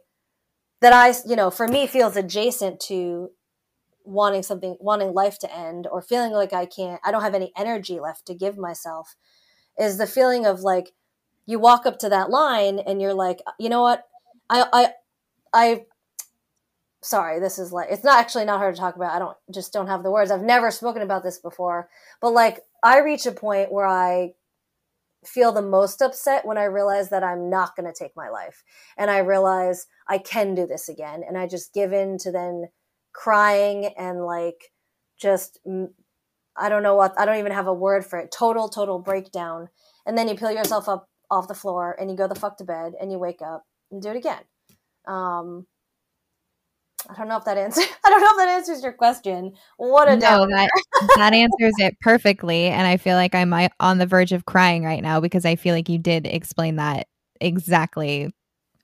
that i you know for me feels adjacent to wanting something wanting life to end or feeling like i can't i don't have any energy left to give myself is the feeling of like you walk up to that line and you're like you know what I I I sorry, this is like it's not actually not hard to talk about. I don't just don't have the words. I've never spoken about this before, but like I reach a point where I feel the most upset when I realize that I'm not going to take my life. And I realize I can do this again. And I just give in to then crying and like just, I don't know what, I don't even have a word for it. Total, total breakdown. And then you peel yourself up off the floor and you go the fuck to bed and you wake up and do it again. Um, I don't know if that answers. I don't know if that answers your question. What a no, that that answers it perfectly, and I feel like I'm on the verge of crying right now because I feel like you did explain that exactly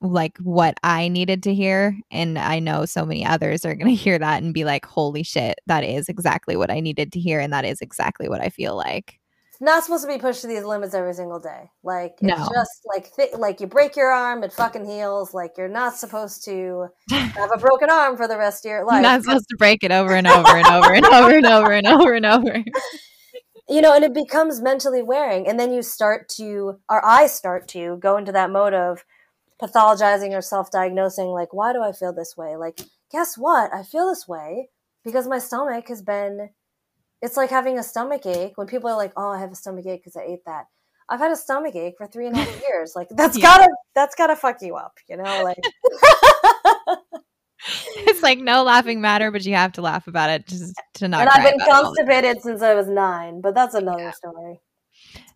like what I needed to hear, and I know so many others are going to hear that and be like, "Holy shit, that is exactly what I needed to hear, and that is exactly what I feel like." Not supposed to be pushed to these limits every single day. Like it's no. just like th- like you break your arm, it fucking heals. Like you're not supposed to have a broken arm for the rest of your life. You're not supposed to break it over and over and over and over and over and over and over. You know, and it becomes mentally wearing, and then you start to, or I start to go into that mode of pathologizing or self-diagnosing. Like, why do I feel this way? Like, guess what? I feel this way because my stomach has been it's like having a stomach ache when people are like, "Oh, I have a stomach ache because I ate that." I've had a stomach ache for three and a half years. Like that's yeah. gotta that's gotta fuck you up, you know? Like it's like no laughing matter, but you have to laugh about it just to not. And I've been constipated since I was nine, but that's another yeah. story.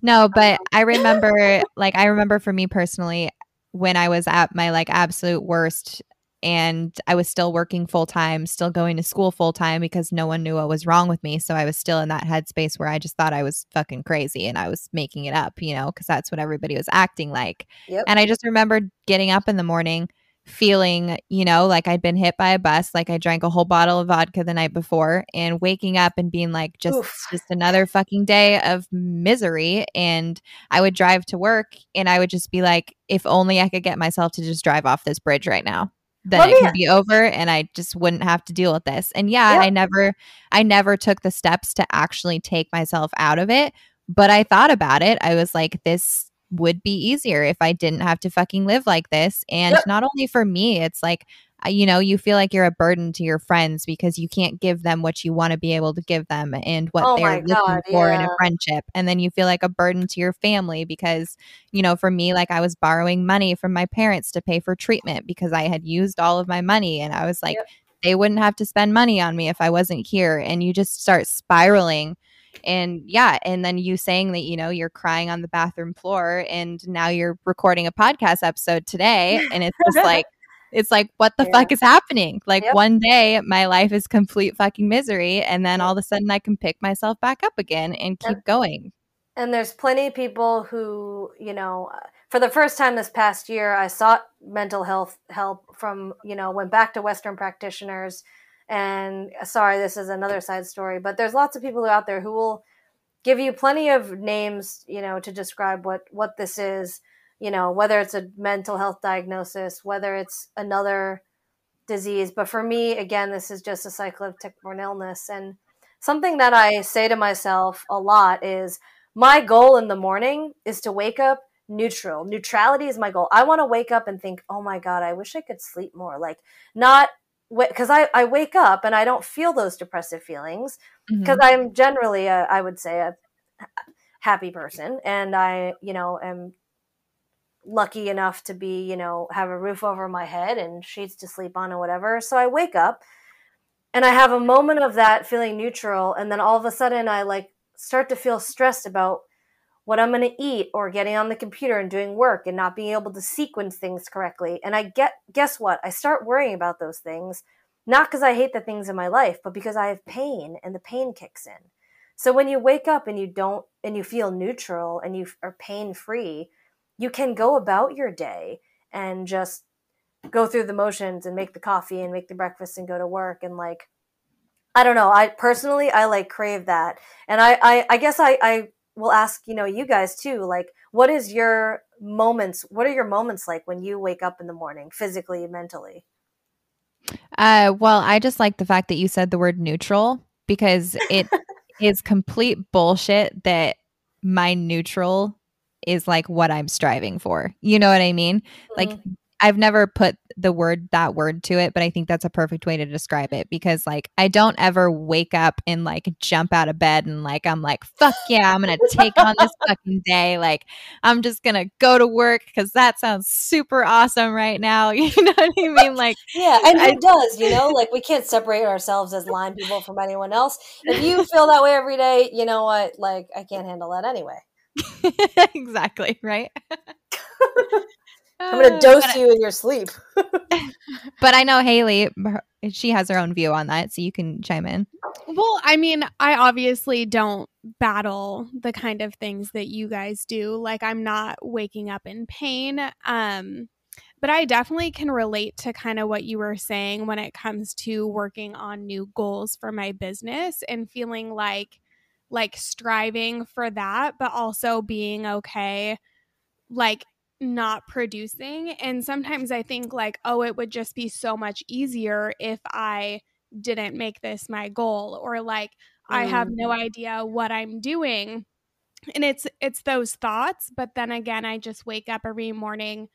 No, but um, I remember, like, I remember for me personally, when I was at my like absolute worst and I was still working full time, still going to school full time because no one knew what was wrong with me. So I was still in that headspace where I just thought I was fucking crazy and I was making it up, you know, because that's what everybody was acting like. Yep. And I just remember getting up in the morning feeling, you know, like I'd been hit by a bus, like I drank a whole bottle of vodka the night before, and waking up and being like, just Oof. just another fucking day of misery. And I would drive to work and I would just be like, if only I could get myself to just drive off this bridge right now then it could be over and I just wouldn't have to deal with this. And yeah, I never I never took the steps to actually take myself out of it, but I thought about it. I was like this would be easier if I didn't have to fucking live like this. And yep. not only for me, it's like you know, you feel like you're a burden to your friends because you can't give them what you want to be able to give them and what oh they're looking God, for yeah. in a friendship. And then you feel like a burden to your family because, you know, for me, like I was borrowing money from my parents to pay for treatment because I had used all of my money. And I was like, yep. they wouldn't have to spend money on me if I wasn't here. And you just start spiraling and yeah and then you saying that you know you're crying on the bathroom floor and now you're recording a podcast episode today and it's just like it's like, what the yeah. fuck is happening? Like yep. one day my life is complete fucking misery. And then all of a sudden I can pick myself back up again and keep and, going. And there's plenty of people who, you know, uh, for the first time this past year, I sought mental health help from, you know, went back to Western practitioners. And uh, sorry, this is another side story, but there's lots of people out there who will give you plenty of names, you know, to describe what what this is you know, whether it's a mental health diagnosis, whether it's another disease. But for me, again, this is just a cycle of tick-borne illness. And something that I say to myself a lot is my goal in the morning is to wake up neutral. Neutrality is my goal. I want to wake up and think, oh my God, I wish I could sleep more. Like, not because I, I wake up and I don't feel those depressive feelings because mm-hmm. I'm generally, a, I would say, a happy person. And I, you know, am lucky enough to be, you know, have a roof over my head and sheets to sleep on or whatever. So I wake up and I have a moment of that feeling neutral. And then all of a sudden I like start to feel stressed about what I'm going to eat or getting on the computer and doing work and not being able to sequence things correctly. And I get, guess what? I start worrying about those things, not because I hate the things in my life, but because I have pain and the pain kicks in. So when you wake up and you don't, and you feel neutral and you are pain free, you can go about your day and just go through the motions and make the coffee and make the breakfast and go to work and like I don't know. I personally I like crave that. And I I, I guess I, I will ask, you know, you guys too, like what is your moments what are your moments like when you wake up in the morning, physically, mentally? Uh well, I just like the fact that you said the word neutral because it is complete bullshit that my neutral is like what I'm striving for. You know what I mean? Mm-hmm. Like I've never put the word that word to it, but I think that's a perfect way to describe it because like I don't ever wake up and like jump out of bed and like I'm like fuck yeah, I'm going to take on this fucking day. Like I'm just going to go to work cuz that sounds super awesome right now. You know what I mean? Like Yeah, and I, it does, you know, like we can't separate ourselves as Lyme people from anyone else. If you feel that way every day, you know what? Like I can't handle that anyway. exactly, right? I'm going to uh, dose you in your sleep. but I know Haley, she has her own view on that, so you can chime in. Well, I mean, I obviously don't battle the kind of things that you guys do. Like I'm not waking up in pain. Um but I definitely can relate to kind of what you were saying when it comes to working on new goals for my business and feeling like like striving for that, but also being okay like not producing. And sometimes I think, like, oh, it would just be so much easier if I didn't make this my goal, or like, mm. I have no mm-hmm. idea what I'm doing. And it's it's those thoughts, but then again, I just wake up every morning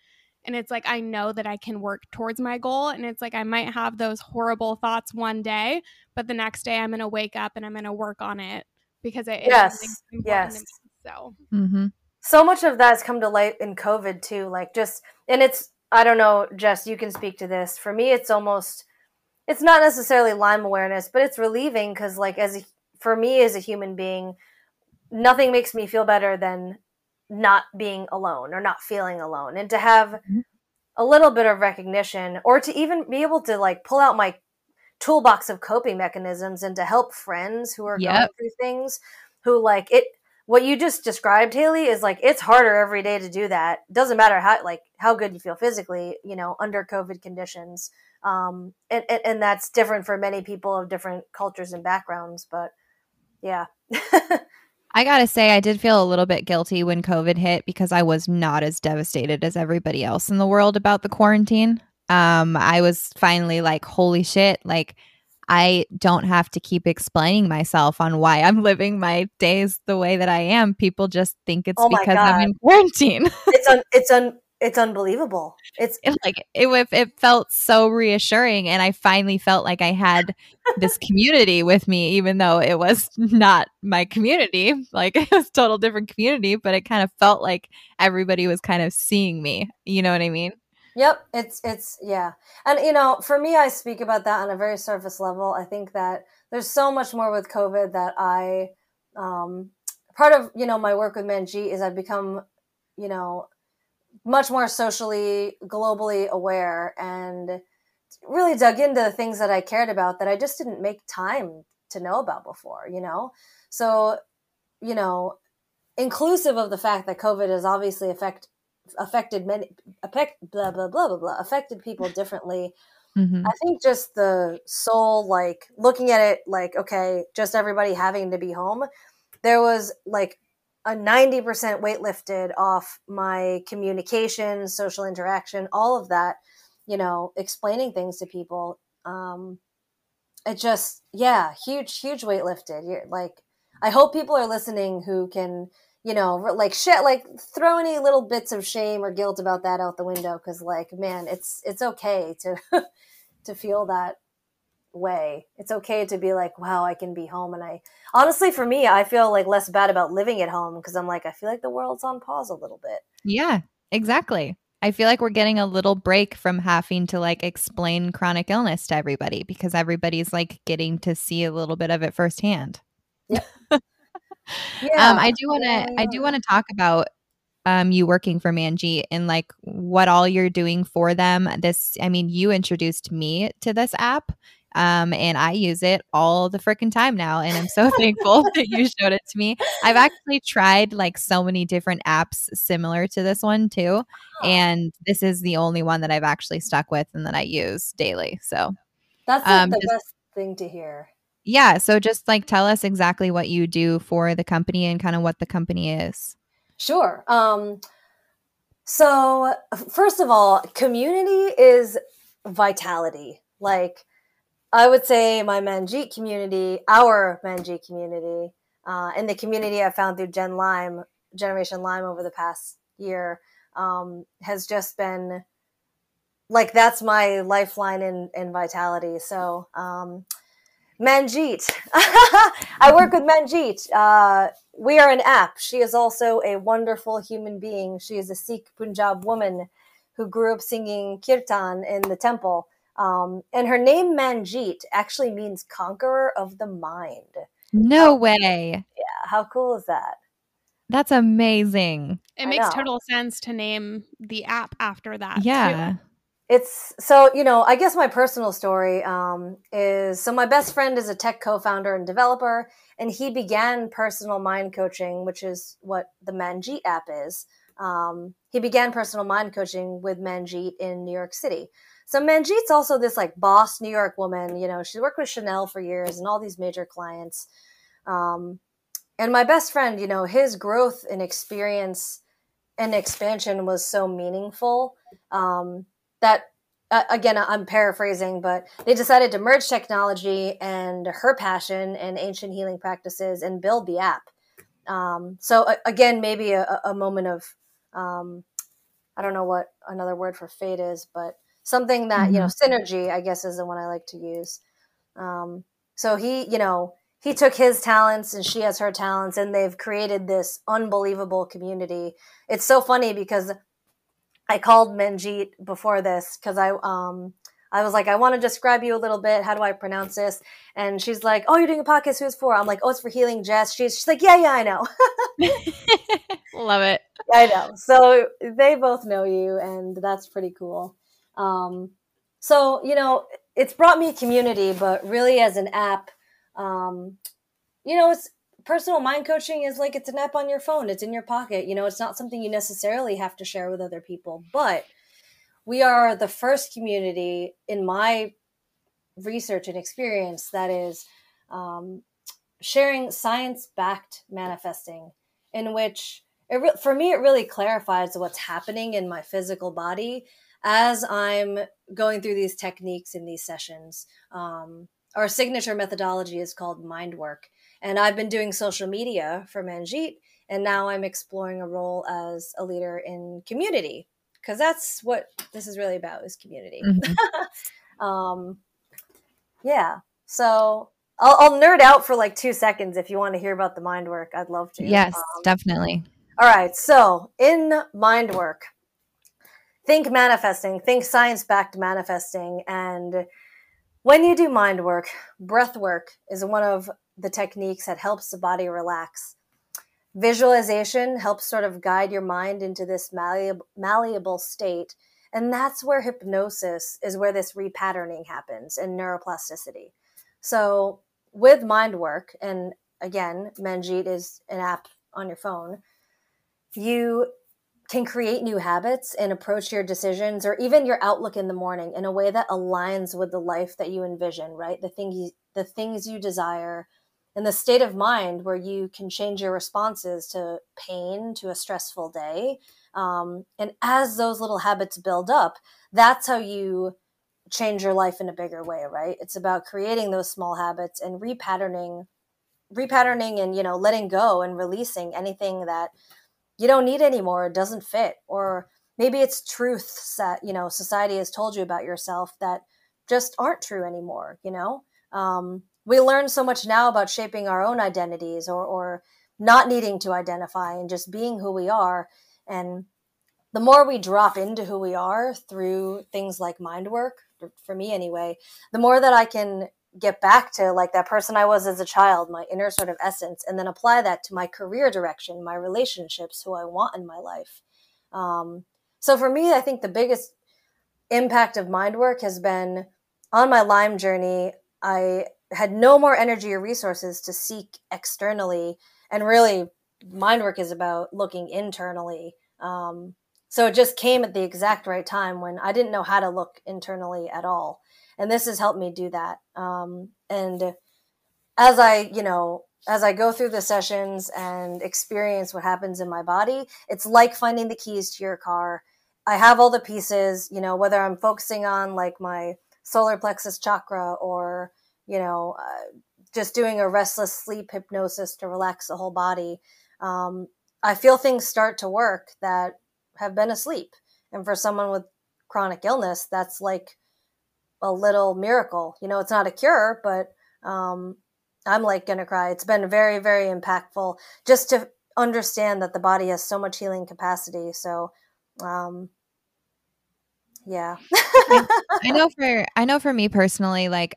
and it's like I know that I can work towards my goal and it's like I might have those horrible thoughts one day, but the next day I'm going to wake up and I'm going to work on it because it yes, yes. so mm-hmm so much of that has come to light in COVID too. Like just, and it's, I don't know, Jess, you can speak to this. For me, it's almost, it's not necessarily Lyme awareness, but it's relieving because, like, as a, for me as a human being, nothing makes me feel better than not being alone or not feeling alone. And to have mm-hmm. a little bit of recognition or to even be able to, like, pull out my toolbox of coping mechanisms and to help friends who are yep. going through things who, like, it, what you just described haley is like it's harder every day to do that doesn't matter how like how good you feel physically you know under covid conditions um and, and, and that's different for many people of different cultures and backgrounds but yeah I gotta say, I did feel a little bit guilty when COVID hit because I was not as devastated as everybody else in the world about the quarantine. Um, I was finally like, holy shit, like I don't have to keep explaining myself on why I'm living my days the way that I am. People just think it's oh because God. I'm in quarantine. it's un- it's un- it's unbelievable. It's it, like it, it felt so reassuring, and I finally felt like I had this community with me, even though it was not my community. Like it was total different community, but it kind of felt like everybody was kind of seeing me. You know what I mean? Yep, it's it's yeah. And you know, for me I speak about that on a very surface level. I think that there's so much more with COVID that I um part of, you know, my work with Manjeet is I've become, you know, much more socially globally aware and really dug into the things that I cared about that I just didn't make time to know about before, you know? So, you know, inclusive of the fact that COVID has obviously affect affected many affect blah blah blah blah blah affected people differently. Mm-hmm. I think just the soul, like looking at it, like okay, just everybody having to be home. There was like a ninety percent weight lifted off my communication, social interaction, all of that. You know, explaining things to people. Um, it just, yeah, huge, huge weight lifted. You're like, I hope people are listening who can you know, like shit, like throw any little bits of shame or guilt about that out the window. Cause like, man, it's, it's okay to, to feel that way. It's okay to be like, wow, I can be home. And I honestly, for me, I feel like less bad about living at home because I'm like, I feel like the world's on pause a little bit. Yeah, exactly. I feel like we're getting a little break from having to like explain chronic illness to everybody because everybody's like getting to see a little bit of it firsthand. Yeah. Yeah. Um, I do want to. I do want to talk about um, you working for Manjeet and like what all you're doing for them. This, I mean, you introduced me to this app. Um, and I use it all the freaking time now. And I'm so thankful that you showed it to me. I've actually tried like so many different apps similar to this one too. And this is the only one that I've actually stuck with and that I use daily. So that's like um, the just, best thing to hear. Yeah. So just like tell us exactly what you do for the company and kind of what the company is. Sure. Um, so, first of all, community is vitality. Like, I would say my Manjeet community, our Manjeet community, uh, and the community I found through Gen Lyme, Generation Lyme over the past year, um, has just been like that's my lifeline and, in vitality. So um, Manjeet, I work with Manjeet. Uh, we are an app. She is also a wonderful human being. She is a Sikh Punjab woman who grew up singing kirtan in the temple. Um, and her name Manjeet actually means conqueror of the mind. No way. Yeah, how cool is that? That's amazing. It makes total sense to name the app after that. Yeah. Too. It's so, you know, I guess my personal story um, is so my best friend is a tech co founder and developer, and he began personal mind coaching, which is what the Manjeet app is. Um, he began personal mind coaching with Manjeet in New York City. So Manjeet's also this like boss New York woman. You know, she worked with Chanel for years and all these major clients. Um, and my best friend, you know, his growth and experience and expansion was so meaningful um, that, uh, again, I'm paraphrasing, but they decided to merge technology and her passion and ancient healing practices and build the app. Um, so uh, again, maybe a, a moment of, um, I don't know what another word for fate is, but something that you know mm-hmm. synergy i guess is the one i like to use um, so he you know he took his talents and she has her talents and they've created this unbelievable community it's so funny because i called manjeet before this because i um I was like, I want to describe you a little bit. How do I pronounce this? And she's like, Oh, you're doing a podcast. Who's for? I'm like, Oh, it's for Healing Jess. She's, she's like, Yeah, yeah, I know. Love it. I know. So they both know you, and that's pretty cool. Um, so, you know, it's brought me community, but really as an app, um, you know, it's personal mind coaching is like it's an app on your phone, it's in your pocket. You know, it's not something you necessarily have to share with other people, but we are the first community in my research and experience that is um, sharing science backed manifesting, in which it re- for me, it really clarifies what's happening in my physical body as I'm going through these techniques in these sessions, um, our signature methodology is called mind work. And I've been doing social media for Manjeet, and now I'm exploring a role as a leader in community because that's what this is really about is community. Mm-hmm. um, yeah. So I'll, I'll, nerd out for like two seconds if you want to hear about the mind work. I'd love to. Yes, um, definitely. All right. So in mind work, think manifesting, think science backed manifesting. And when you do mind work, breath work is one of the techniques that helps the body relax. Visualization helps sort of guide your mind into this malleable, malleable state. And that's where hypnosis is where this repatterning happens and neuroplasticity. So, with mind work, and again, Manjeet is an app on your phone, you can create new habits and approach your decisions or even your outlook in the morning in a way that aligns with the life that you envision right the things the things you desire and the state of mind where you can change your responses to pain to a stressful day um, and as those little habits build up that's how you change your life in a bigger way right it's about creating those small habits and repatterning repatterning and you know letting go and releasing anything that you don't need anymore, doesn't fit. Or maybe it's truths that, you know, society has told you about yourself that just aren't true anymore, you know? Um, we learn so much now about shaping our own identities or, or not needing to identify and just being who we are. And the more we drop into who we are through things like mind work, for me anyway, the more that I can get back to like that person I was as a child, my inner sort of essence, and then apply that to my career direction, my relationships, who I want in my life. Um, so for me, I think the biggest impact of mind work has been on my Lyme journey. I had no more energy or resources to seek externally, and really, mind work is about looking internally. Um, so it just came at the exact right time when I didn't know how to look internally at all. And this has helped me do that. Um, and as i you know as i go through the sessions and experience what happens in my body it's like finding the keys to your car. I have all the pieces you know whether i'm focusing on like my solar plexus chakra or you know uh, just doing a restless sleep hypnosis to relax the whole body um, i feel things start to work that have been asleep and for someone with chronic illness, that's like a little miracle. You know, it's not a cure, but um, I'm like gonna cry. It's been very, very impactful just to understand that the body has so much healing capacity. So, um, yeah. I know for I know for me personally, like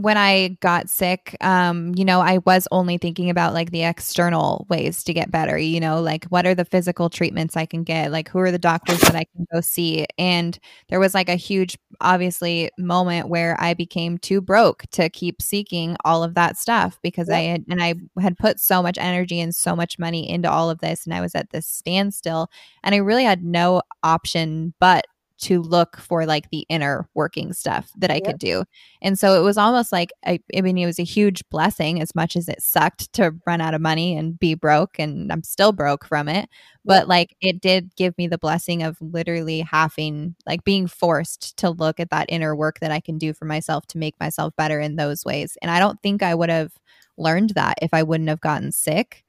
when I got sick, um, you know, I was only thinking about like the external ways to get better, you know, like what are the physical treatments I can get? Like who are the doctors that I can go see? And there was like a huge, obviously, moment where I became too broke to keep seeking all of that stuff because. I had, and I had put so much energy and so much money into all of this. And I was at this standstill and I really had no option but to look for like the inner working stuff that I yep. could do. And so it was almost like I, I, mean it was a huge blessing as much as it sucked to run out of money and be broke and I'm still broke from it. But yep. like it did give me the blessing of literally having like being forced to look at that inner work that I can do for myself to make myself better in those ways. And I don't think I would have learned that if I wouldn't have gotten sick,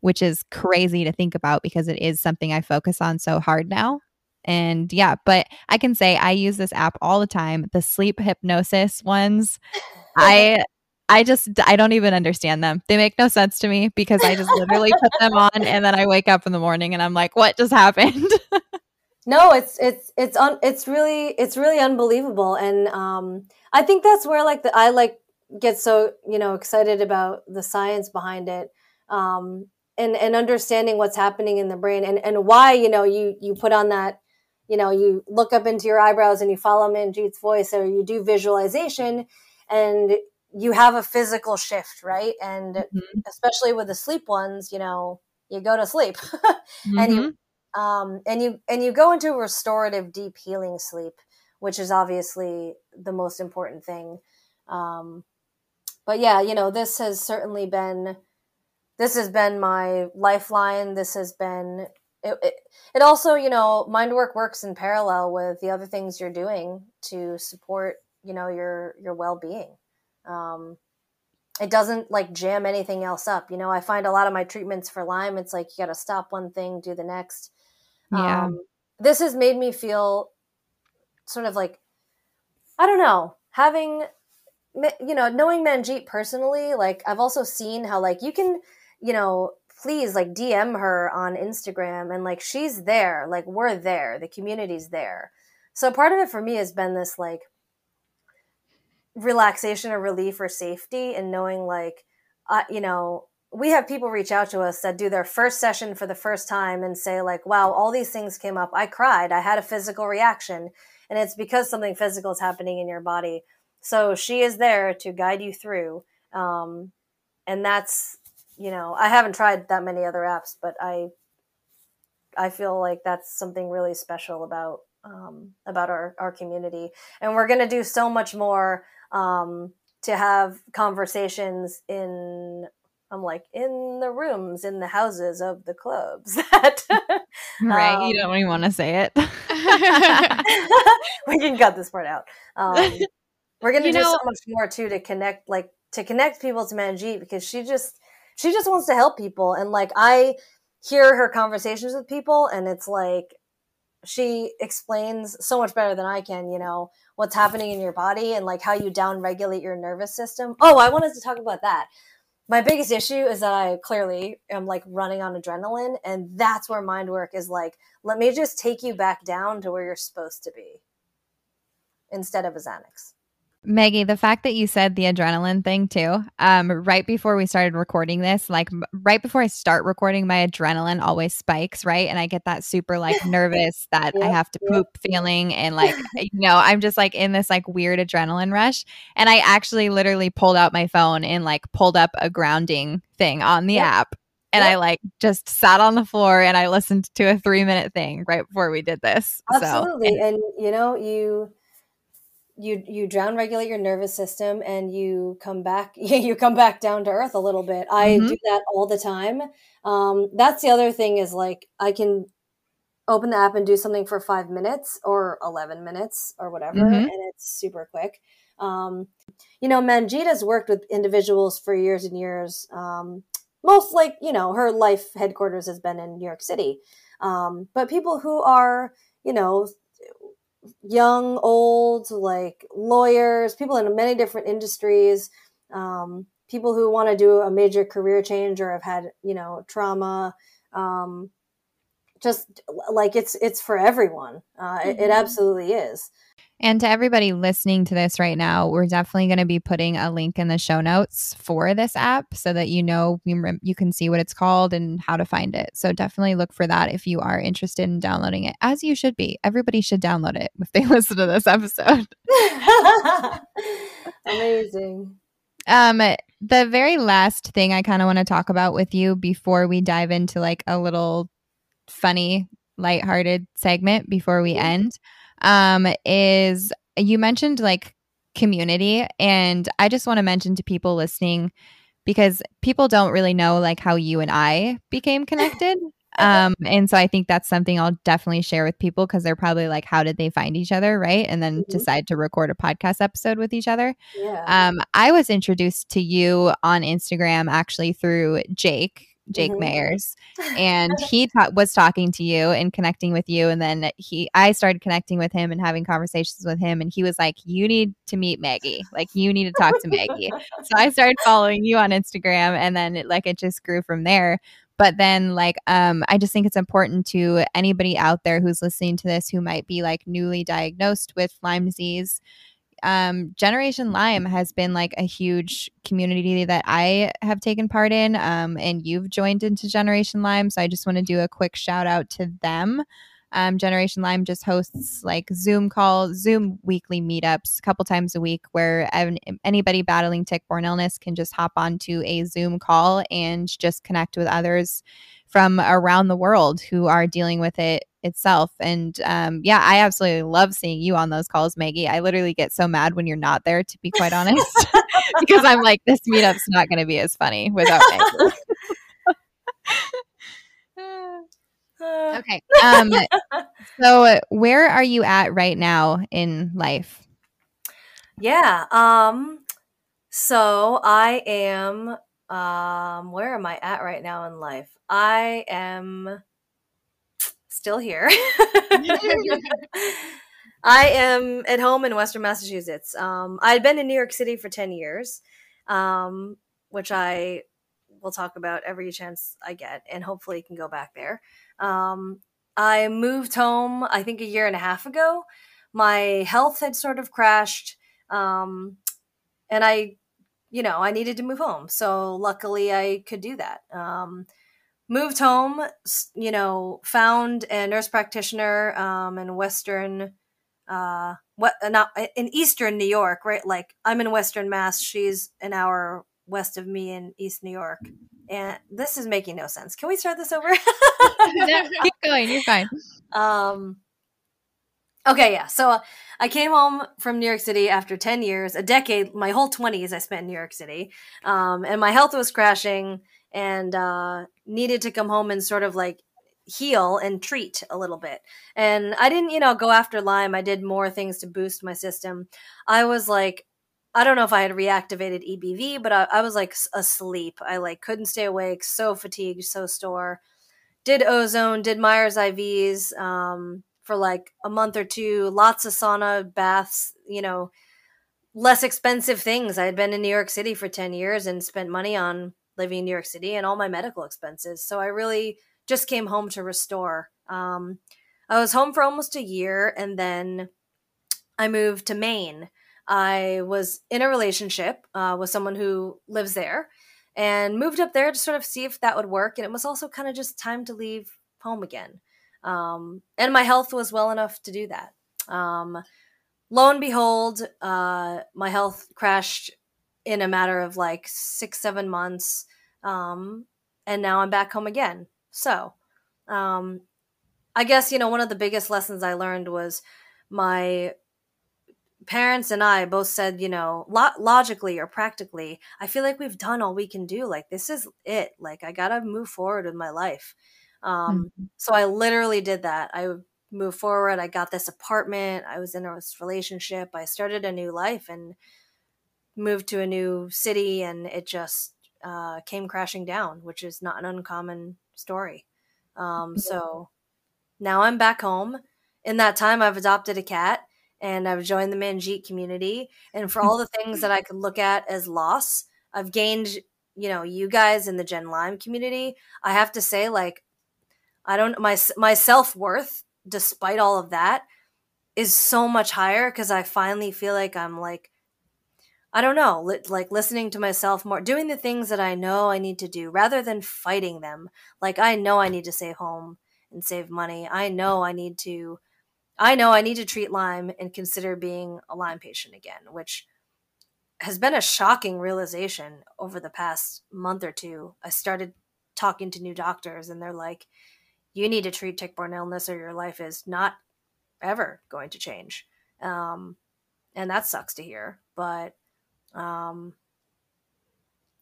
which is crazy to think about because it is something I focus on so hard now. And yeah, but I can say I use this app all the time. The sleep hypnosis ones, I I just I don't even understand them. They make no sense to me because I just literally put them on and then I wake up in the morning and I'm like, what just happened? no, it's it's it's un, it's really it's really unbelievable and um I think that's where like the I like get so, you know, excited about the science behind it. Um and and understanding what's happening in the brain and and why, you know, you you put on that you know, you look up into your eyebrows and you follow Manjeet's voice or you do visualization and you have a physical shift, right? And mm-hmm. especially with the sleep ones, you know, you go to sleep mm-hmm. and you mm-hmm. um and you and you go into restorative deep healing sleep, which is obviously the most important thing. Um but yeah, you know, this has certainly been this has been my lifeline. This has been it, it, it also you know mind work works in parallel with the other things you're doing to support you know your your well-being. Um it doesn't like jam anything else up. You know i find a lot of my treatments for lyme it's like you got to stop one thing do the next. Yeah. um this has made me feel sort of like i don't know having you know knowing manjeet personally like i've also seen how like you can you know please like DM her on Instagram and like she's there, like we're there, the community's there. So part of it for me has been this like relaxation or relief or safety and knowing like uh, you know we have people reach out to us that do their first session for the first time and say like wow all these things came up. I cried. I had a physical reaction. And it's because something physical is happening in your body. So she is there to guide you through um, and that's you know, I haven't tried that many other apps, but I I feel like that's something really special about um, about our our community, and we're going to do so much more um, to have conversations in. I'm like in the rooms, in the houses of the clubs. That right, um, you don't even want to say it. we can cut this part out. Um, we're going to do know, so much more too to connect, like to connect people to Manjeet because she just she just wants to help people and like i hear her conversations with people and it's like she explains so much better than i can you know what's happening in your body and like how you down regulate your nervous system. Oh i wanted to talk about that. My biggest issue is that i clearly am like running on adrenaline and that's where mind work is like let me just take you back down to where you're supposed to be instead of a xanax Maggie, the fact that you said the adrenaline thing too, um, right before we started recording this, like right before I start recording, my adrenaline always spikes, right? And I get that super like nervous that I have to poop feeling. And like, you know, I'm just like in this like weird adrenaline rush. And I actually literally pulled out my phone and like pulled up a grounding thing on the app. And I like just sat on the floor and I listened to a three minute thing right before we did this. Absolutely. So, and, and you know, you, you you down regulate your nervous system and you come back you come back down to earth a little bit. I mm-hmm. do that all the time. Um, that's the other thing is like i can open the app and do something for five minutes or 11 minutes or whatever mm-hmm. and it's super quick. Um, you know manjeet has worked with individuals for years and years. Um, most like you know her life headquarters has been in new york city. Um, but people who are you know young, old, like lawyers, people in many different industries, um, people who want to do a major career change or have had, you know, trauma. Um, just like it's it's for everyone. Uh, mm-hmm. it, it mm-hmm. absolutely is. And to everybody listening to this right now, we're definitely going to be putting a link in the show notes for this app so that you know you can see what it's called and how to find it. So definitely look for that if you are interested in downloading it, as you should be. Everybody should download it if they listen to this episode. Amazing. Um, the very last thing I kind of want to talk about with you before we dive into like a little funny, lighthearted segment before we end um, is you mentioned like community. And I just want to mention to people listening because people don't really know like how you and I became connected. um, and so I think that's something I'll definitely share with people because they're probably like, how did they find each other? Right. And then mm-hmm. decide to record a podcast episode with each other. Yeah. Um, I was introduced to you on Instagram actually through Jake. Jake mm-hmm. Mayers, and he ta- was talking to you and connecting with you, and then he, I started connecting with him and having conversations with him, and he was like, "You need to meet Maggie. Like, you need to talk to Maggie." so I started following you on Instagram, and then it, like it just grew from there. But then, like, um, I just think it's important to anybody out there who's listening to this who might be like newly diagnosed with Lyme disease um, Generation Lyme has been like a huge community that I have taken part in, um, and you've joined into Generation Lyme. So I just want to do a quick shout out to them. Um, Generation Lyme just hosts like Zoom call, Zoom weekly meetups a couple times a week where anybody battling tick-borne illness can just hop onto a Zoom call and just connect with others from around the world who are dealing with it itself. And um, yeah, I absolutely love seeing you on those calls, Maggie. I literally get so mad when you're not there, to be quite honest, because I'm like, this meetup's not going to be as funny without Maggie. okay. Um, so, where are you at right now in life? Yeah. Um. So I am. Um. Where am I at right now in life? I am still here. I am at home in Western Massachusetts. Um, I had been in New York City for 10 years, um, which I will talk about every chance I get, and hopefully can go back there. Um, I moved home, I think, a year and a half ago. My health had sort of crashed, um, and I, you know, I needed to move home. So luckily, I could do that. Moved home, you know, found a nurse practitioner um, in Western, uh, what not in Eastern New York, right? Like I'm in Western Mass, she's an hour west of me in East New York, and this is making no sense. Can we start this over? Keep going, you're fine. Um. Okay, yeah. So uh, I came home from New York City after 10 years, a decade, my whole 20s I spent in New York City. Um, and my health was crashing and uh, needed to come home and sort of like heal and treat a little bit. And I didn't, you know, go after Lyme. I did more things to boost my system. I was like, I don't know if I had reactivated EBV, but I, I was like asleep. I like couldn't stay awake, so fatigued, so sore. Did ozone, did Myers IVs um, for like a month or two, lots of sauna baths, you know, less expensive things. I had been in New York City for 10 years and spent money on living in New York City and all my medical expenses. So I really just came home to restore. Um, I was home for almost a year and then I moved to Maine. I was in a relationship uh, with someone who lives there and moved up there to sort of see if that would work. And it was also kind of just time to leave home again. Um, and my health was well enough to do that. Um, lo and behold, uh, my health crashed in a matter of like six, seven months. Um, and now I'm back home again. So, um, I guess, you know, one of the biggest lessons I learned was my parents and I both said, you know, lo- logically or practically, I feel like we've done all we can do. Like, this is it. Like, I got to move forward with my life. Um, mm-hmm. So I literally did that. I moved forward. I got this apartment. I was in a relationship. I started a new life and moved to a new city, and it just uh, came crashing down, which is not an uncommon story. Um, so now I'm back home, in that time, I've adopted a cat and I've joined the Manjeet community. And for all the things that I could look at as loss, I've gained, you know, you guys in the Gen Lyme community. I have to say, like, I don't my my self worth, despite all of that, is so much higher because I finally feel like I'm like, I don't know, li- like listening to myself more, doing the things that I know I need to do rather than fighting them. Like I know I need to stay home and save money. I know I need to I know I need to treat Lyme and consider being a Lyme patient again, which has been a shocking realization over the past month or two. I started talking to new doctors and they're like, you need to treat tick-borne illness or your life is not ever going to change. Um, and that sucks to hear, but um,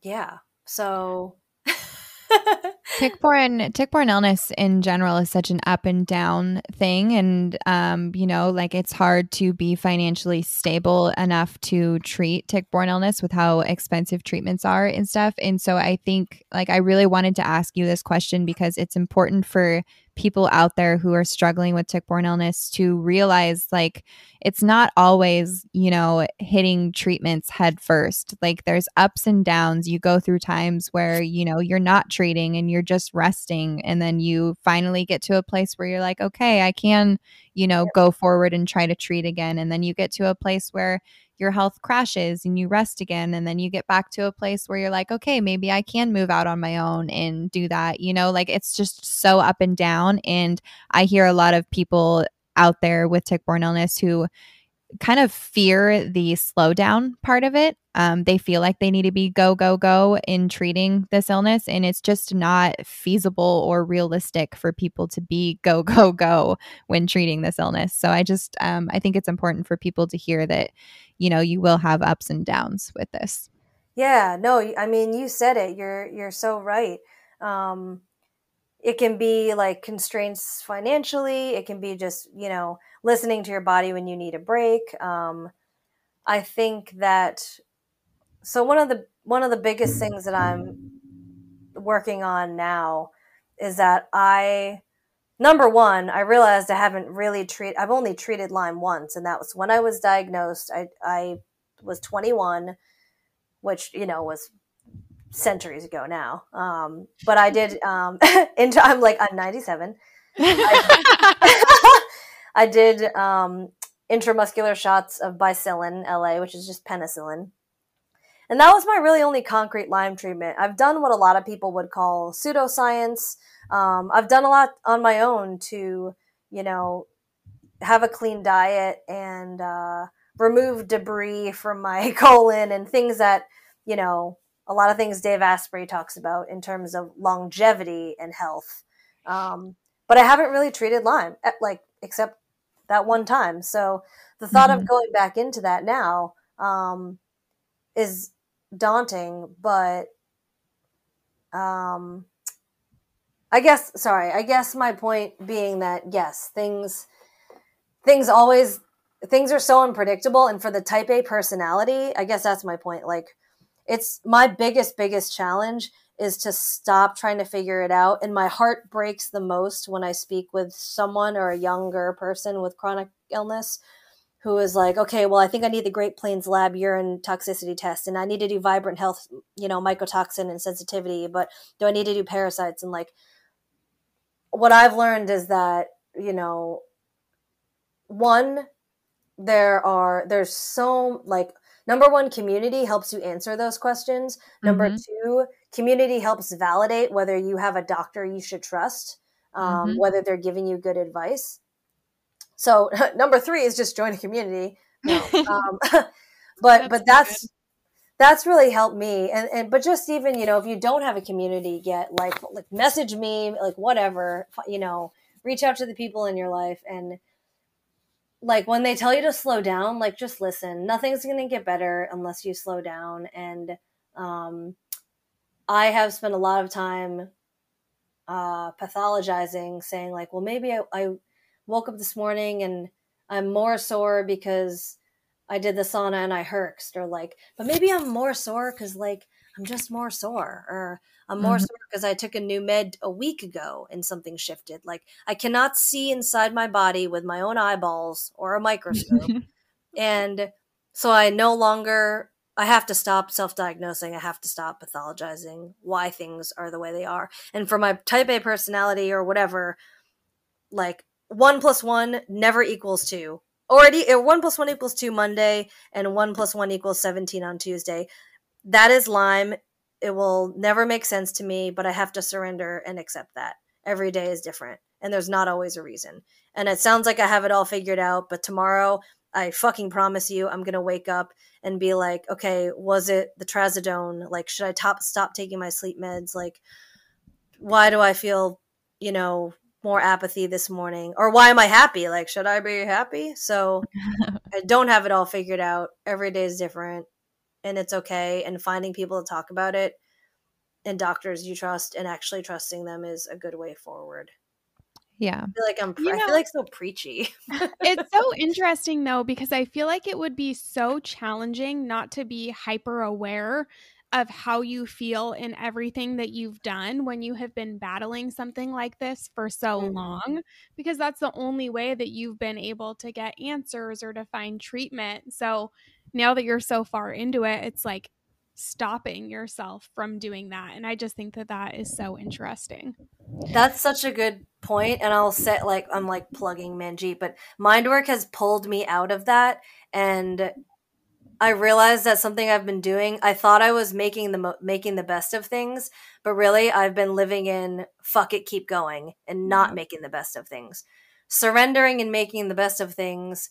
yeah. So tick-borne tick-borne illness in general is such an up and down thing and um, you know like it's hard to be financially stable enough to treat tick-borne illness with how expensive treatments are and stuff and so i think like i really wanted to ask you this question because it's important for people out there who are struggling with tick-borne illness to realize like it's not always you know hitting treatments head first. Like there's ups and downs. You go through times where you know you're not treating and you're just resting and then you finally get to a place where you're like okay i can you know go forward and try to treat again and then you get to a place where your health crashes and you rest again and then you get back to a place where you're like okay maybe i can move out on my own and do that you know like it's just so up and down and i hear a lot of people out there with tick-borne illness who kind of fear the slowdown part of it. Um, they feel like they need to be go, go, go in treating this illness. And it's just not feasible or realistic for people to be go, go, go when treating this illness. So I just, um, I think it's important for people to hear that, you know, you will have ups and downs with this. Yeah, no, I mean, you said it. You're, you're so right. Um, it can be like constraints financially. It can be just, you know, listening to your body when you need a break. Um, I think that so one of the one of the biggest things that I'm working on now is that I number one, I realized I haven't really treated I've only treated Lyme once, and that was when I was diagnosed. I I was 21, which you know was centuries ago now. Um, but I did um, into I'm like I'm 97. I, I did um, intramuscular shots of Bicillin LA, which is just penicillin. And that was my really only concrete Lyme treatment. I've done what a lot of people would call pseudoscience. Um, I've done a lot on my own to, you know, have a clean diet and uh, remove debris from my colon and things that, you know, a lot of things Dave Asprey talks about in terms of longevity and health. Um, but I haven't really treated Lyme, like, except that one time. So the thought mm-hmm. of going back into that now um, is daunting, but um, I guess sorry, I guess my point being that yes, things things always things are so unpredictable and for the type A personality, I guess that's my point. Like it's my biggest biggest challenge is to stop trying to figure it out. And my heart breaks the most when I speak with someone or a younger person with chronic illness who is like, okay, well, I think I need the Great Plains Lab urine toxicity test, and I need to do Vibrant Health, you know, mycotoxin and sensitivity, but do I need to do parasites? And like, what I've learned is that, you know, one, there are, there's so, like, number one, community helps you answer those questions. Number mm-hmm. two, community helps validate whether you have a doctor you should trust, um, mm-hmm. whether they're giving you good advice. So number three is just join a community. No. um, but that's but that's good. that's really helped me. And and but just even you know if you don't have a community yet, like like message me, like whatever you know, reach out to the people in your life and like when they tell you to slow down like just listen. Nothing's going to get better unless you slow down. And um I have spent a lot of time uh, pathologizing, saying like, well, maybe I, I woke up this morning and I'm more sore because I did the sauna and I herxed, or like, but maybe I'm more sore because like I'm just more sore, or I'm more mm-hmm. sore because I took a new med a week ago and something shifted. Like I cannot see inside my body with my own eyeballs or a microscope. and so I no longer I have to stop self-diagnosing. I have to stop pathologizing why things are the way they are. And for my type A personality or whatever, like one plus one never equals two. Already, one plus one equals two Monday, and one plus one equals seventeen on Tuesday. That is Lyme it will never make sense to me, but I have to surrender and accept that. Every day is different, and there's not always a reason. And it sounds like I have it all figured out, but tomorrow, I fucking promise you, I'm gonna wake up and be like, okay, was it the trazodone? Like, should I top stop taking my sleep meds? Like, why do I feel, you know, more apathy this morning? Or why am I happy? Like, should I be happy? So I don't have it all figured out. Every day is different and it's okay and finding people to talk about it and doctors you trust and actually trusting them is a good way forward. Yeah. I feel like I'm you know, I feel like so preachy. it's so interesting though because I feel like it would be so challenging not to be hyper aware of how you feel in everything that you've done when you have been battling something like this for so mm-hmm. long because that's the only way that you've been able to get answers or to find treatment. So now that you're so far into it, it's like stopping yourself from doing that. And I just think that that is so interesting. That's such a good point, and I'll say like I'm like plugging Manjeet, but Mindwork has pulled me out of that, and I realized that something I've been doing. I thought I was making the mo- making the best of things, but really I've been living in fuck it, keep going, and not mm-hmm. making the best of things. Surrendering and making the best of things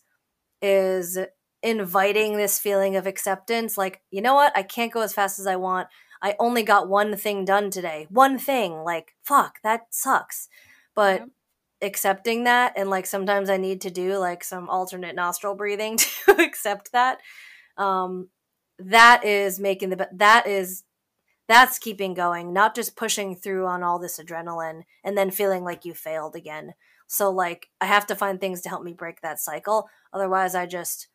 is inviting this feeling of acceptance like you know what? I can't go as fast as i want. I only got one thing done today. One thing. Like fuck that sucks. But yeah. accepting that and like sometimes i need to do like some alternate nostril breathing to accept that um that is making the that is that's keeping going not just pushing through on all this adrenaline and then feeling like you failed again. So like i have to find things to help me break that cycle. Otherwise i just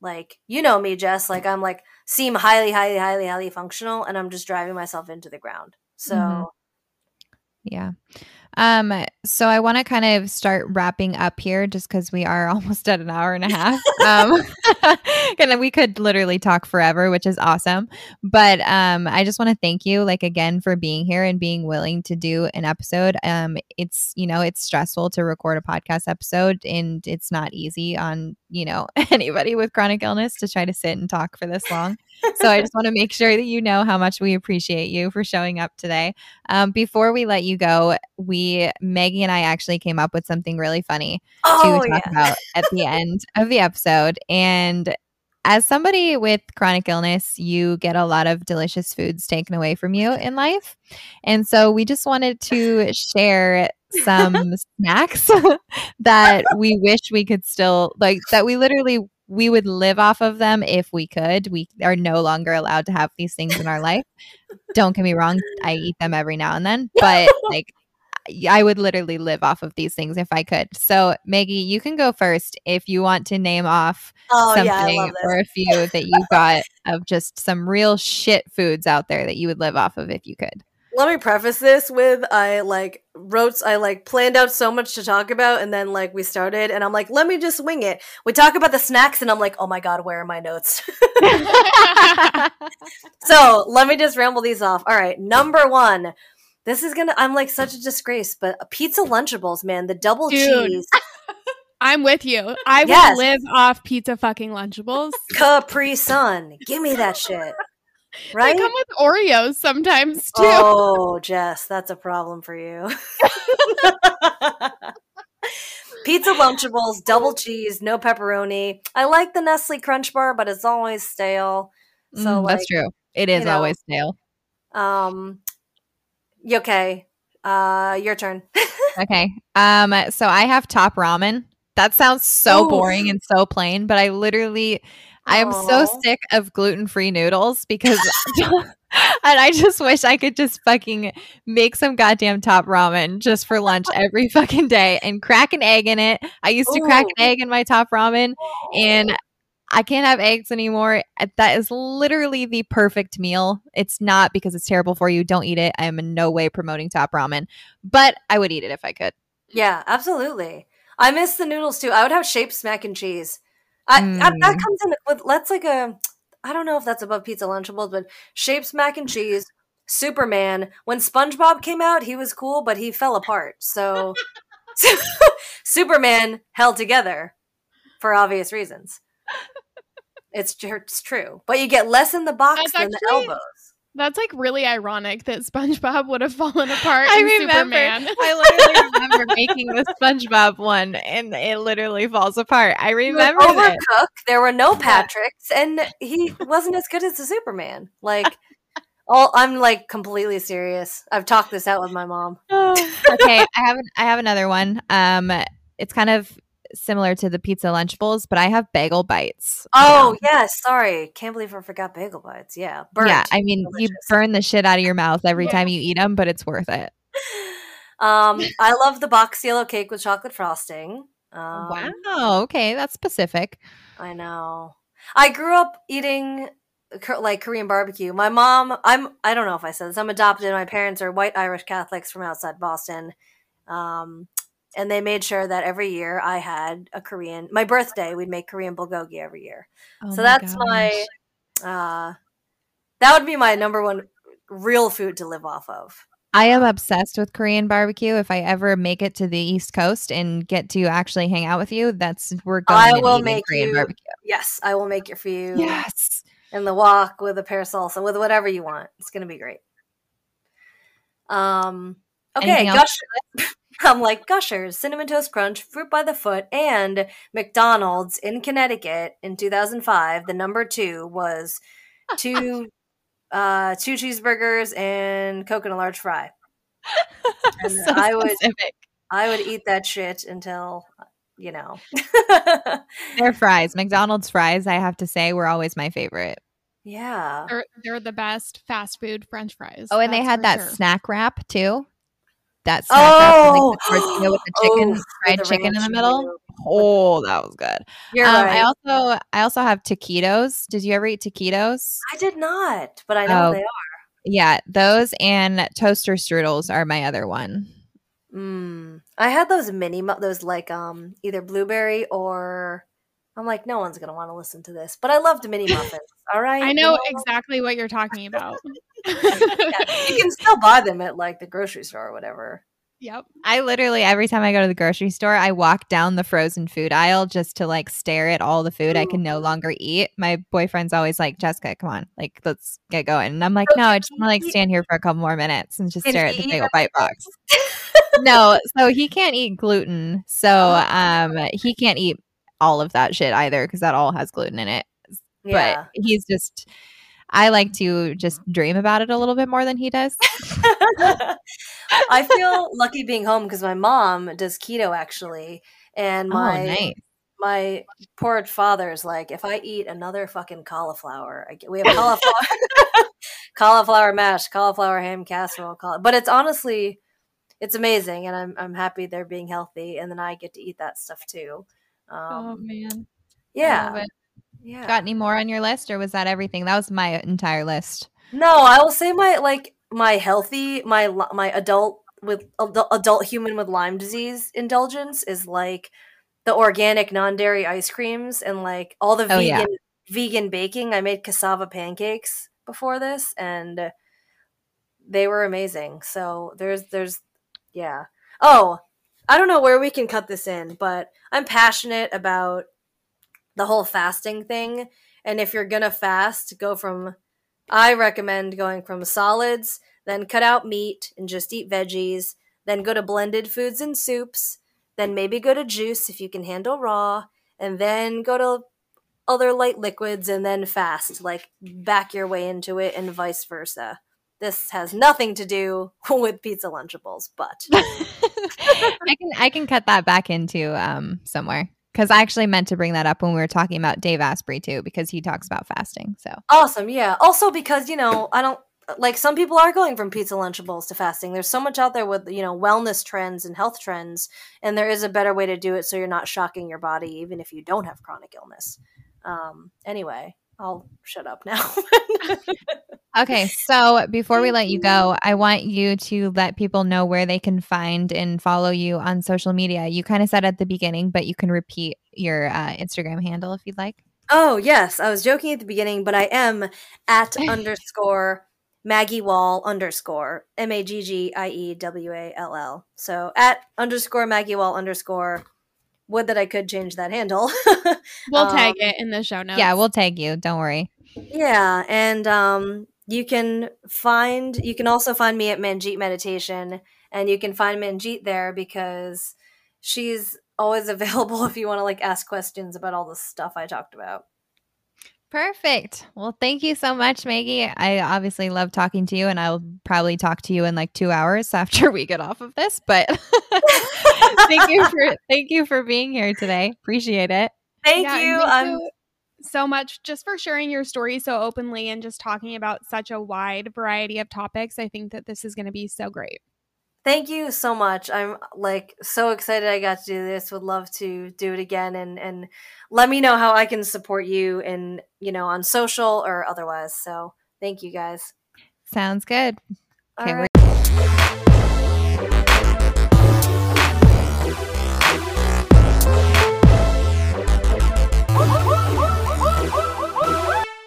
like, you know me, Jess. Like, I'm like, seem highly, highly, highly, highly functional, and I'm just driving myself into the ground. So, mm-hmm. yeah. Um, so I want to kind of start wrapping up here just because we are almost at an hour and a half. um, and we could literally talk forever, which is awesome. But um, I just want to thank you, like, again, for being here and being willing to do an episode. Um, it's, you know, it's stressful to record a podcast episode and it's not easy on, you know, anybody with chronic illness to try to sit and talk for this long so I just want to make sure that you know how much we appreciate you for showing up today. Um, before we let you go, we Maggie and I actually came up with something really funny oh, to talk yeah. about at the end of the episode. And as somebody with chronic illness, you get a lot of delicious foods taken away from you in life. And so we just wanted to share some snacks that we wish we could still like that we literally we would live off of them if we could. We are no longer allowed to have these things in our life. Don't get me wrong, I eat them every now and then, but like I would literally live off of these things if I could. So, Maggie, you can go first if you want to name off oh, something yeah, or a few that you got of just some real shit foods out there that you would live off of if you could let me preface this with I like wrote I like planned out so much to talk about and then like we started and I'm like let me just wing it. We talk about the snacks and I'm like oh my god where are my notes? so, let me just ramble these off. All right, number 1. This is to I'm like such a disgrace, but pizza lunchables, man, the double Dude. cheese. I'm with you. I yes. would live off pizza fucking lunchables. Capri Sun. Give me that shit. Right? They come with Oreos sometimes too. Oh, Jess, that's a problem for you. Pizza Lunchables, double cheese, no pepperoni. I like the Nestle Crunch Bar, but it's always stale. So mm, like, that's true. It is know, always stale. Um, okay. Uh, your turn. okay. Um, so I have top ramen. That sounds so Ooh. boring and so plain, but I literally I am so sick of gluten free noodles because, and I just wish I could just fucking make some goddamn top ramen just for lunch every fucking day and crack an egg in it. I used to Ooh. crack an egg in my top ramen, and I can't have eggs anymore. That is literally the perfect meal. It's not because it's terrible for you. Don't eat it. I am in no way promoting top ramen, but I would eat it if I could. Yeah, absolutely. I miss the noodles too. I would have shapes mac and cheese. I, mm. I, that mm. comes in with that's like a I don't know if that's above pizza lunchables, but shapes mac and cheese. Superman. When SpongeBob came out, he was cool, but he fell apart. So Superman held together for obvious reasons. It's, it's true, but you get less in the box that's than actually, the elbows. That's like really ironic that SpongeBob would have fallen apart. I remember. Superman. I literally remember making the SpongeBob one, and it literally falls apart. I remember. Overcooked. There were no Patricks, and he wasn't as good as the Superman. Like. All, I'm like completely serious. I've talked this out with my mom. okay, I have I have another one. Um, it's kind of similar to the pizza lunchables, but I have bagel bites. Oh yes, sorry, can't believe I forgot bagel bites. Yeah, burnt. yeah. I mean, Delicious. you burn the shit out of your mouth every yeah. time you eat them, but it's worth it. Um, I love the box yellow cake with chocolate frosting. Um, wow. Okay, that's specific. I know. I grew up eating like Korean barbecue. My mom, I'm I don't know if I said this. I'm adopted. My parents are white Irish Catholics from outside Boston. Um, and they made sure that every year I had a Korean. My birthday, we'd make Korean bulgogi every year. Oh so my that's gosh. my. Uh, that would be my number one real food to live off of. I am obsessed with Korean barbecue. If I ever make it to the East Coast and get to actually hang out with you, that's we're going. I will make Korean you, barbecue. Yes, I will make it for you. Yes, in the wok with a pair of salsa with whatever you want. It's gonna be great. Um. Okay, Gush. I'm like Gushers, Cinnamon Toast Crunch, Fruit by the Foot, and McDonald's in Connecticut in 2005. The number two was two uh, two cheeseburgers and Coke and a large fry. And so I would specific. I would eat that shit until you know. Their fries, McDonald's fries, I have to say, were always my favorite. Yeah. They're, they're the best fast food french fries. Oh, and they had that sure. snack wrap too that snack oh, wrap, like the with the chicken, oh, fried the chicken in the middle. Oh, that was good. You're um, right. I also I also have taquitos. Did you ever eat taquitos? I did not, but I know oh, they are. Yeah, those and toaster strudels are my other one. Mm, I had those mini, those like um either blueberry or I'm like, no one's gonna want to listen to this, but I loved mini muffins. All right, I know, you know exactly what you're talking about. yeah, you can still buy them at like the grocery store or whatever. Yep. I literally every time I go to the grocery store, I walk down the frozen food aisle just to like stare at all the food Ooh. I can no longer eat. My boyfriend's always like, Jessica, come on, like let's get going. And I'm like, no, I just want to like stand here for a couple more minutes and just stare at the bagel bite box. no, so he can't eat gluten. So oh. um he can't eat all of that shit either because that all has gluten in it. Yeah. But he's just I like to just dream about it a little bit more than he does. I feel lucky being home because my mom does keto actually, and oh, my oh, nice. my poor father's like, if I eat another fucking cauliflower, I get, we have cauliflower, cauliflower mash, cauliflower ham casserole, but it's honestly, it's amazing, and I'm I'm happy they're being healthy, and then I get to eat that stuff too. Oh, um, oh man, yeah. Yeah. Got any more on your list, or was that everything? That was my entire list. No, I will say my like my healthy my my adult with adult human with Lyme disease indulgence is like the organic non dairy ice creams and like all the oh, vegan yeah. vegan baking. I made cassava pancakes before this, and they were amazing. So there's there's yeah. Oh, I don't know where we can cut this in, but I'm passionate about the whole fasting thing. And if you're gonna fast, go from I recommend going from solids, then cut out meat and just eat veggies, then go to blended foods and soups, then maybe go to juice if you can handle raw, and then go to other light liquids and then fast, like back your way into it and vice versa. This has nothing to do with pizza lunchables, but I can I can cut that back into um somewhere because I actually meant to bring that up when we were talking about Dave Asprey too, because he talks about fasting. So awesome, yeah. Also, because you know, I don't like some people are going from pizza lunchables to fasting. There's so much out there with you know wellness trends and health trends, and there is a better way to do it so you're not shocking your body, even if you don't have chronic illness. Um, anyway, I'll shut up now. okay, so before we let you go, I want you to let people know where they can find and follow you on social media. You kind of said at the beginning, but you can repeat your uh, Instagram handle if you'd like. Oh, yes. I was joking at the beginning, but I am at underscore Maggie Wall underscore M A G G I E W A L L. So at underscore Maggie Wall underscore. Would that I could change that handle. we'll um, tag it in the show notes. Yeah, we'll tag you. Don't worry. Yeah, and um, you can find you can also find me at Manjeet Meditation, and you can find Manjeet there because she's always available if you want to like ask questions about all the stuff I talked about. Perfect. Well, thank you so much, Maggie. I obviously love talking to you, and I'll probably talk to you in like two hours after we get off of this. But thank you for thank you for being here today. Appreciate it. Thank yeah, you. Thank um, you so much just for sharing your story so openly and just talking about such a wide variety of topics. I think that this is going to be so great. Thank you so much. I'm like so excited I got to do this. Would love to do it again and and let me know how I can support you and you know on social or otherwise. So thank you guys. Sounds good. Okay,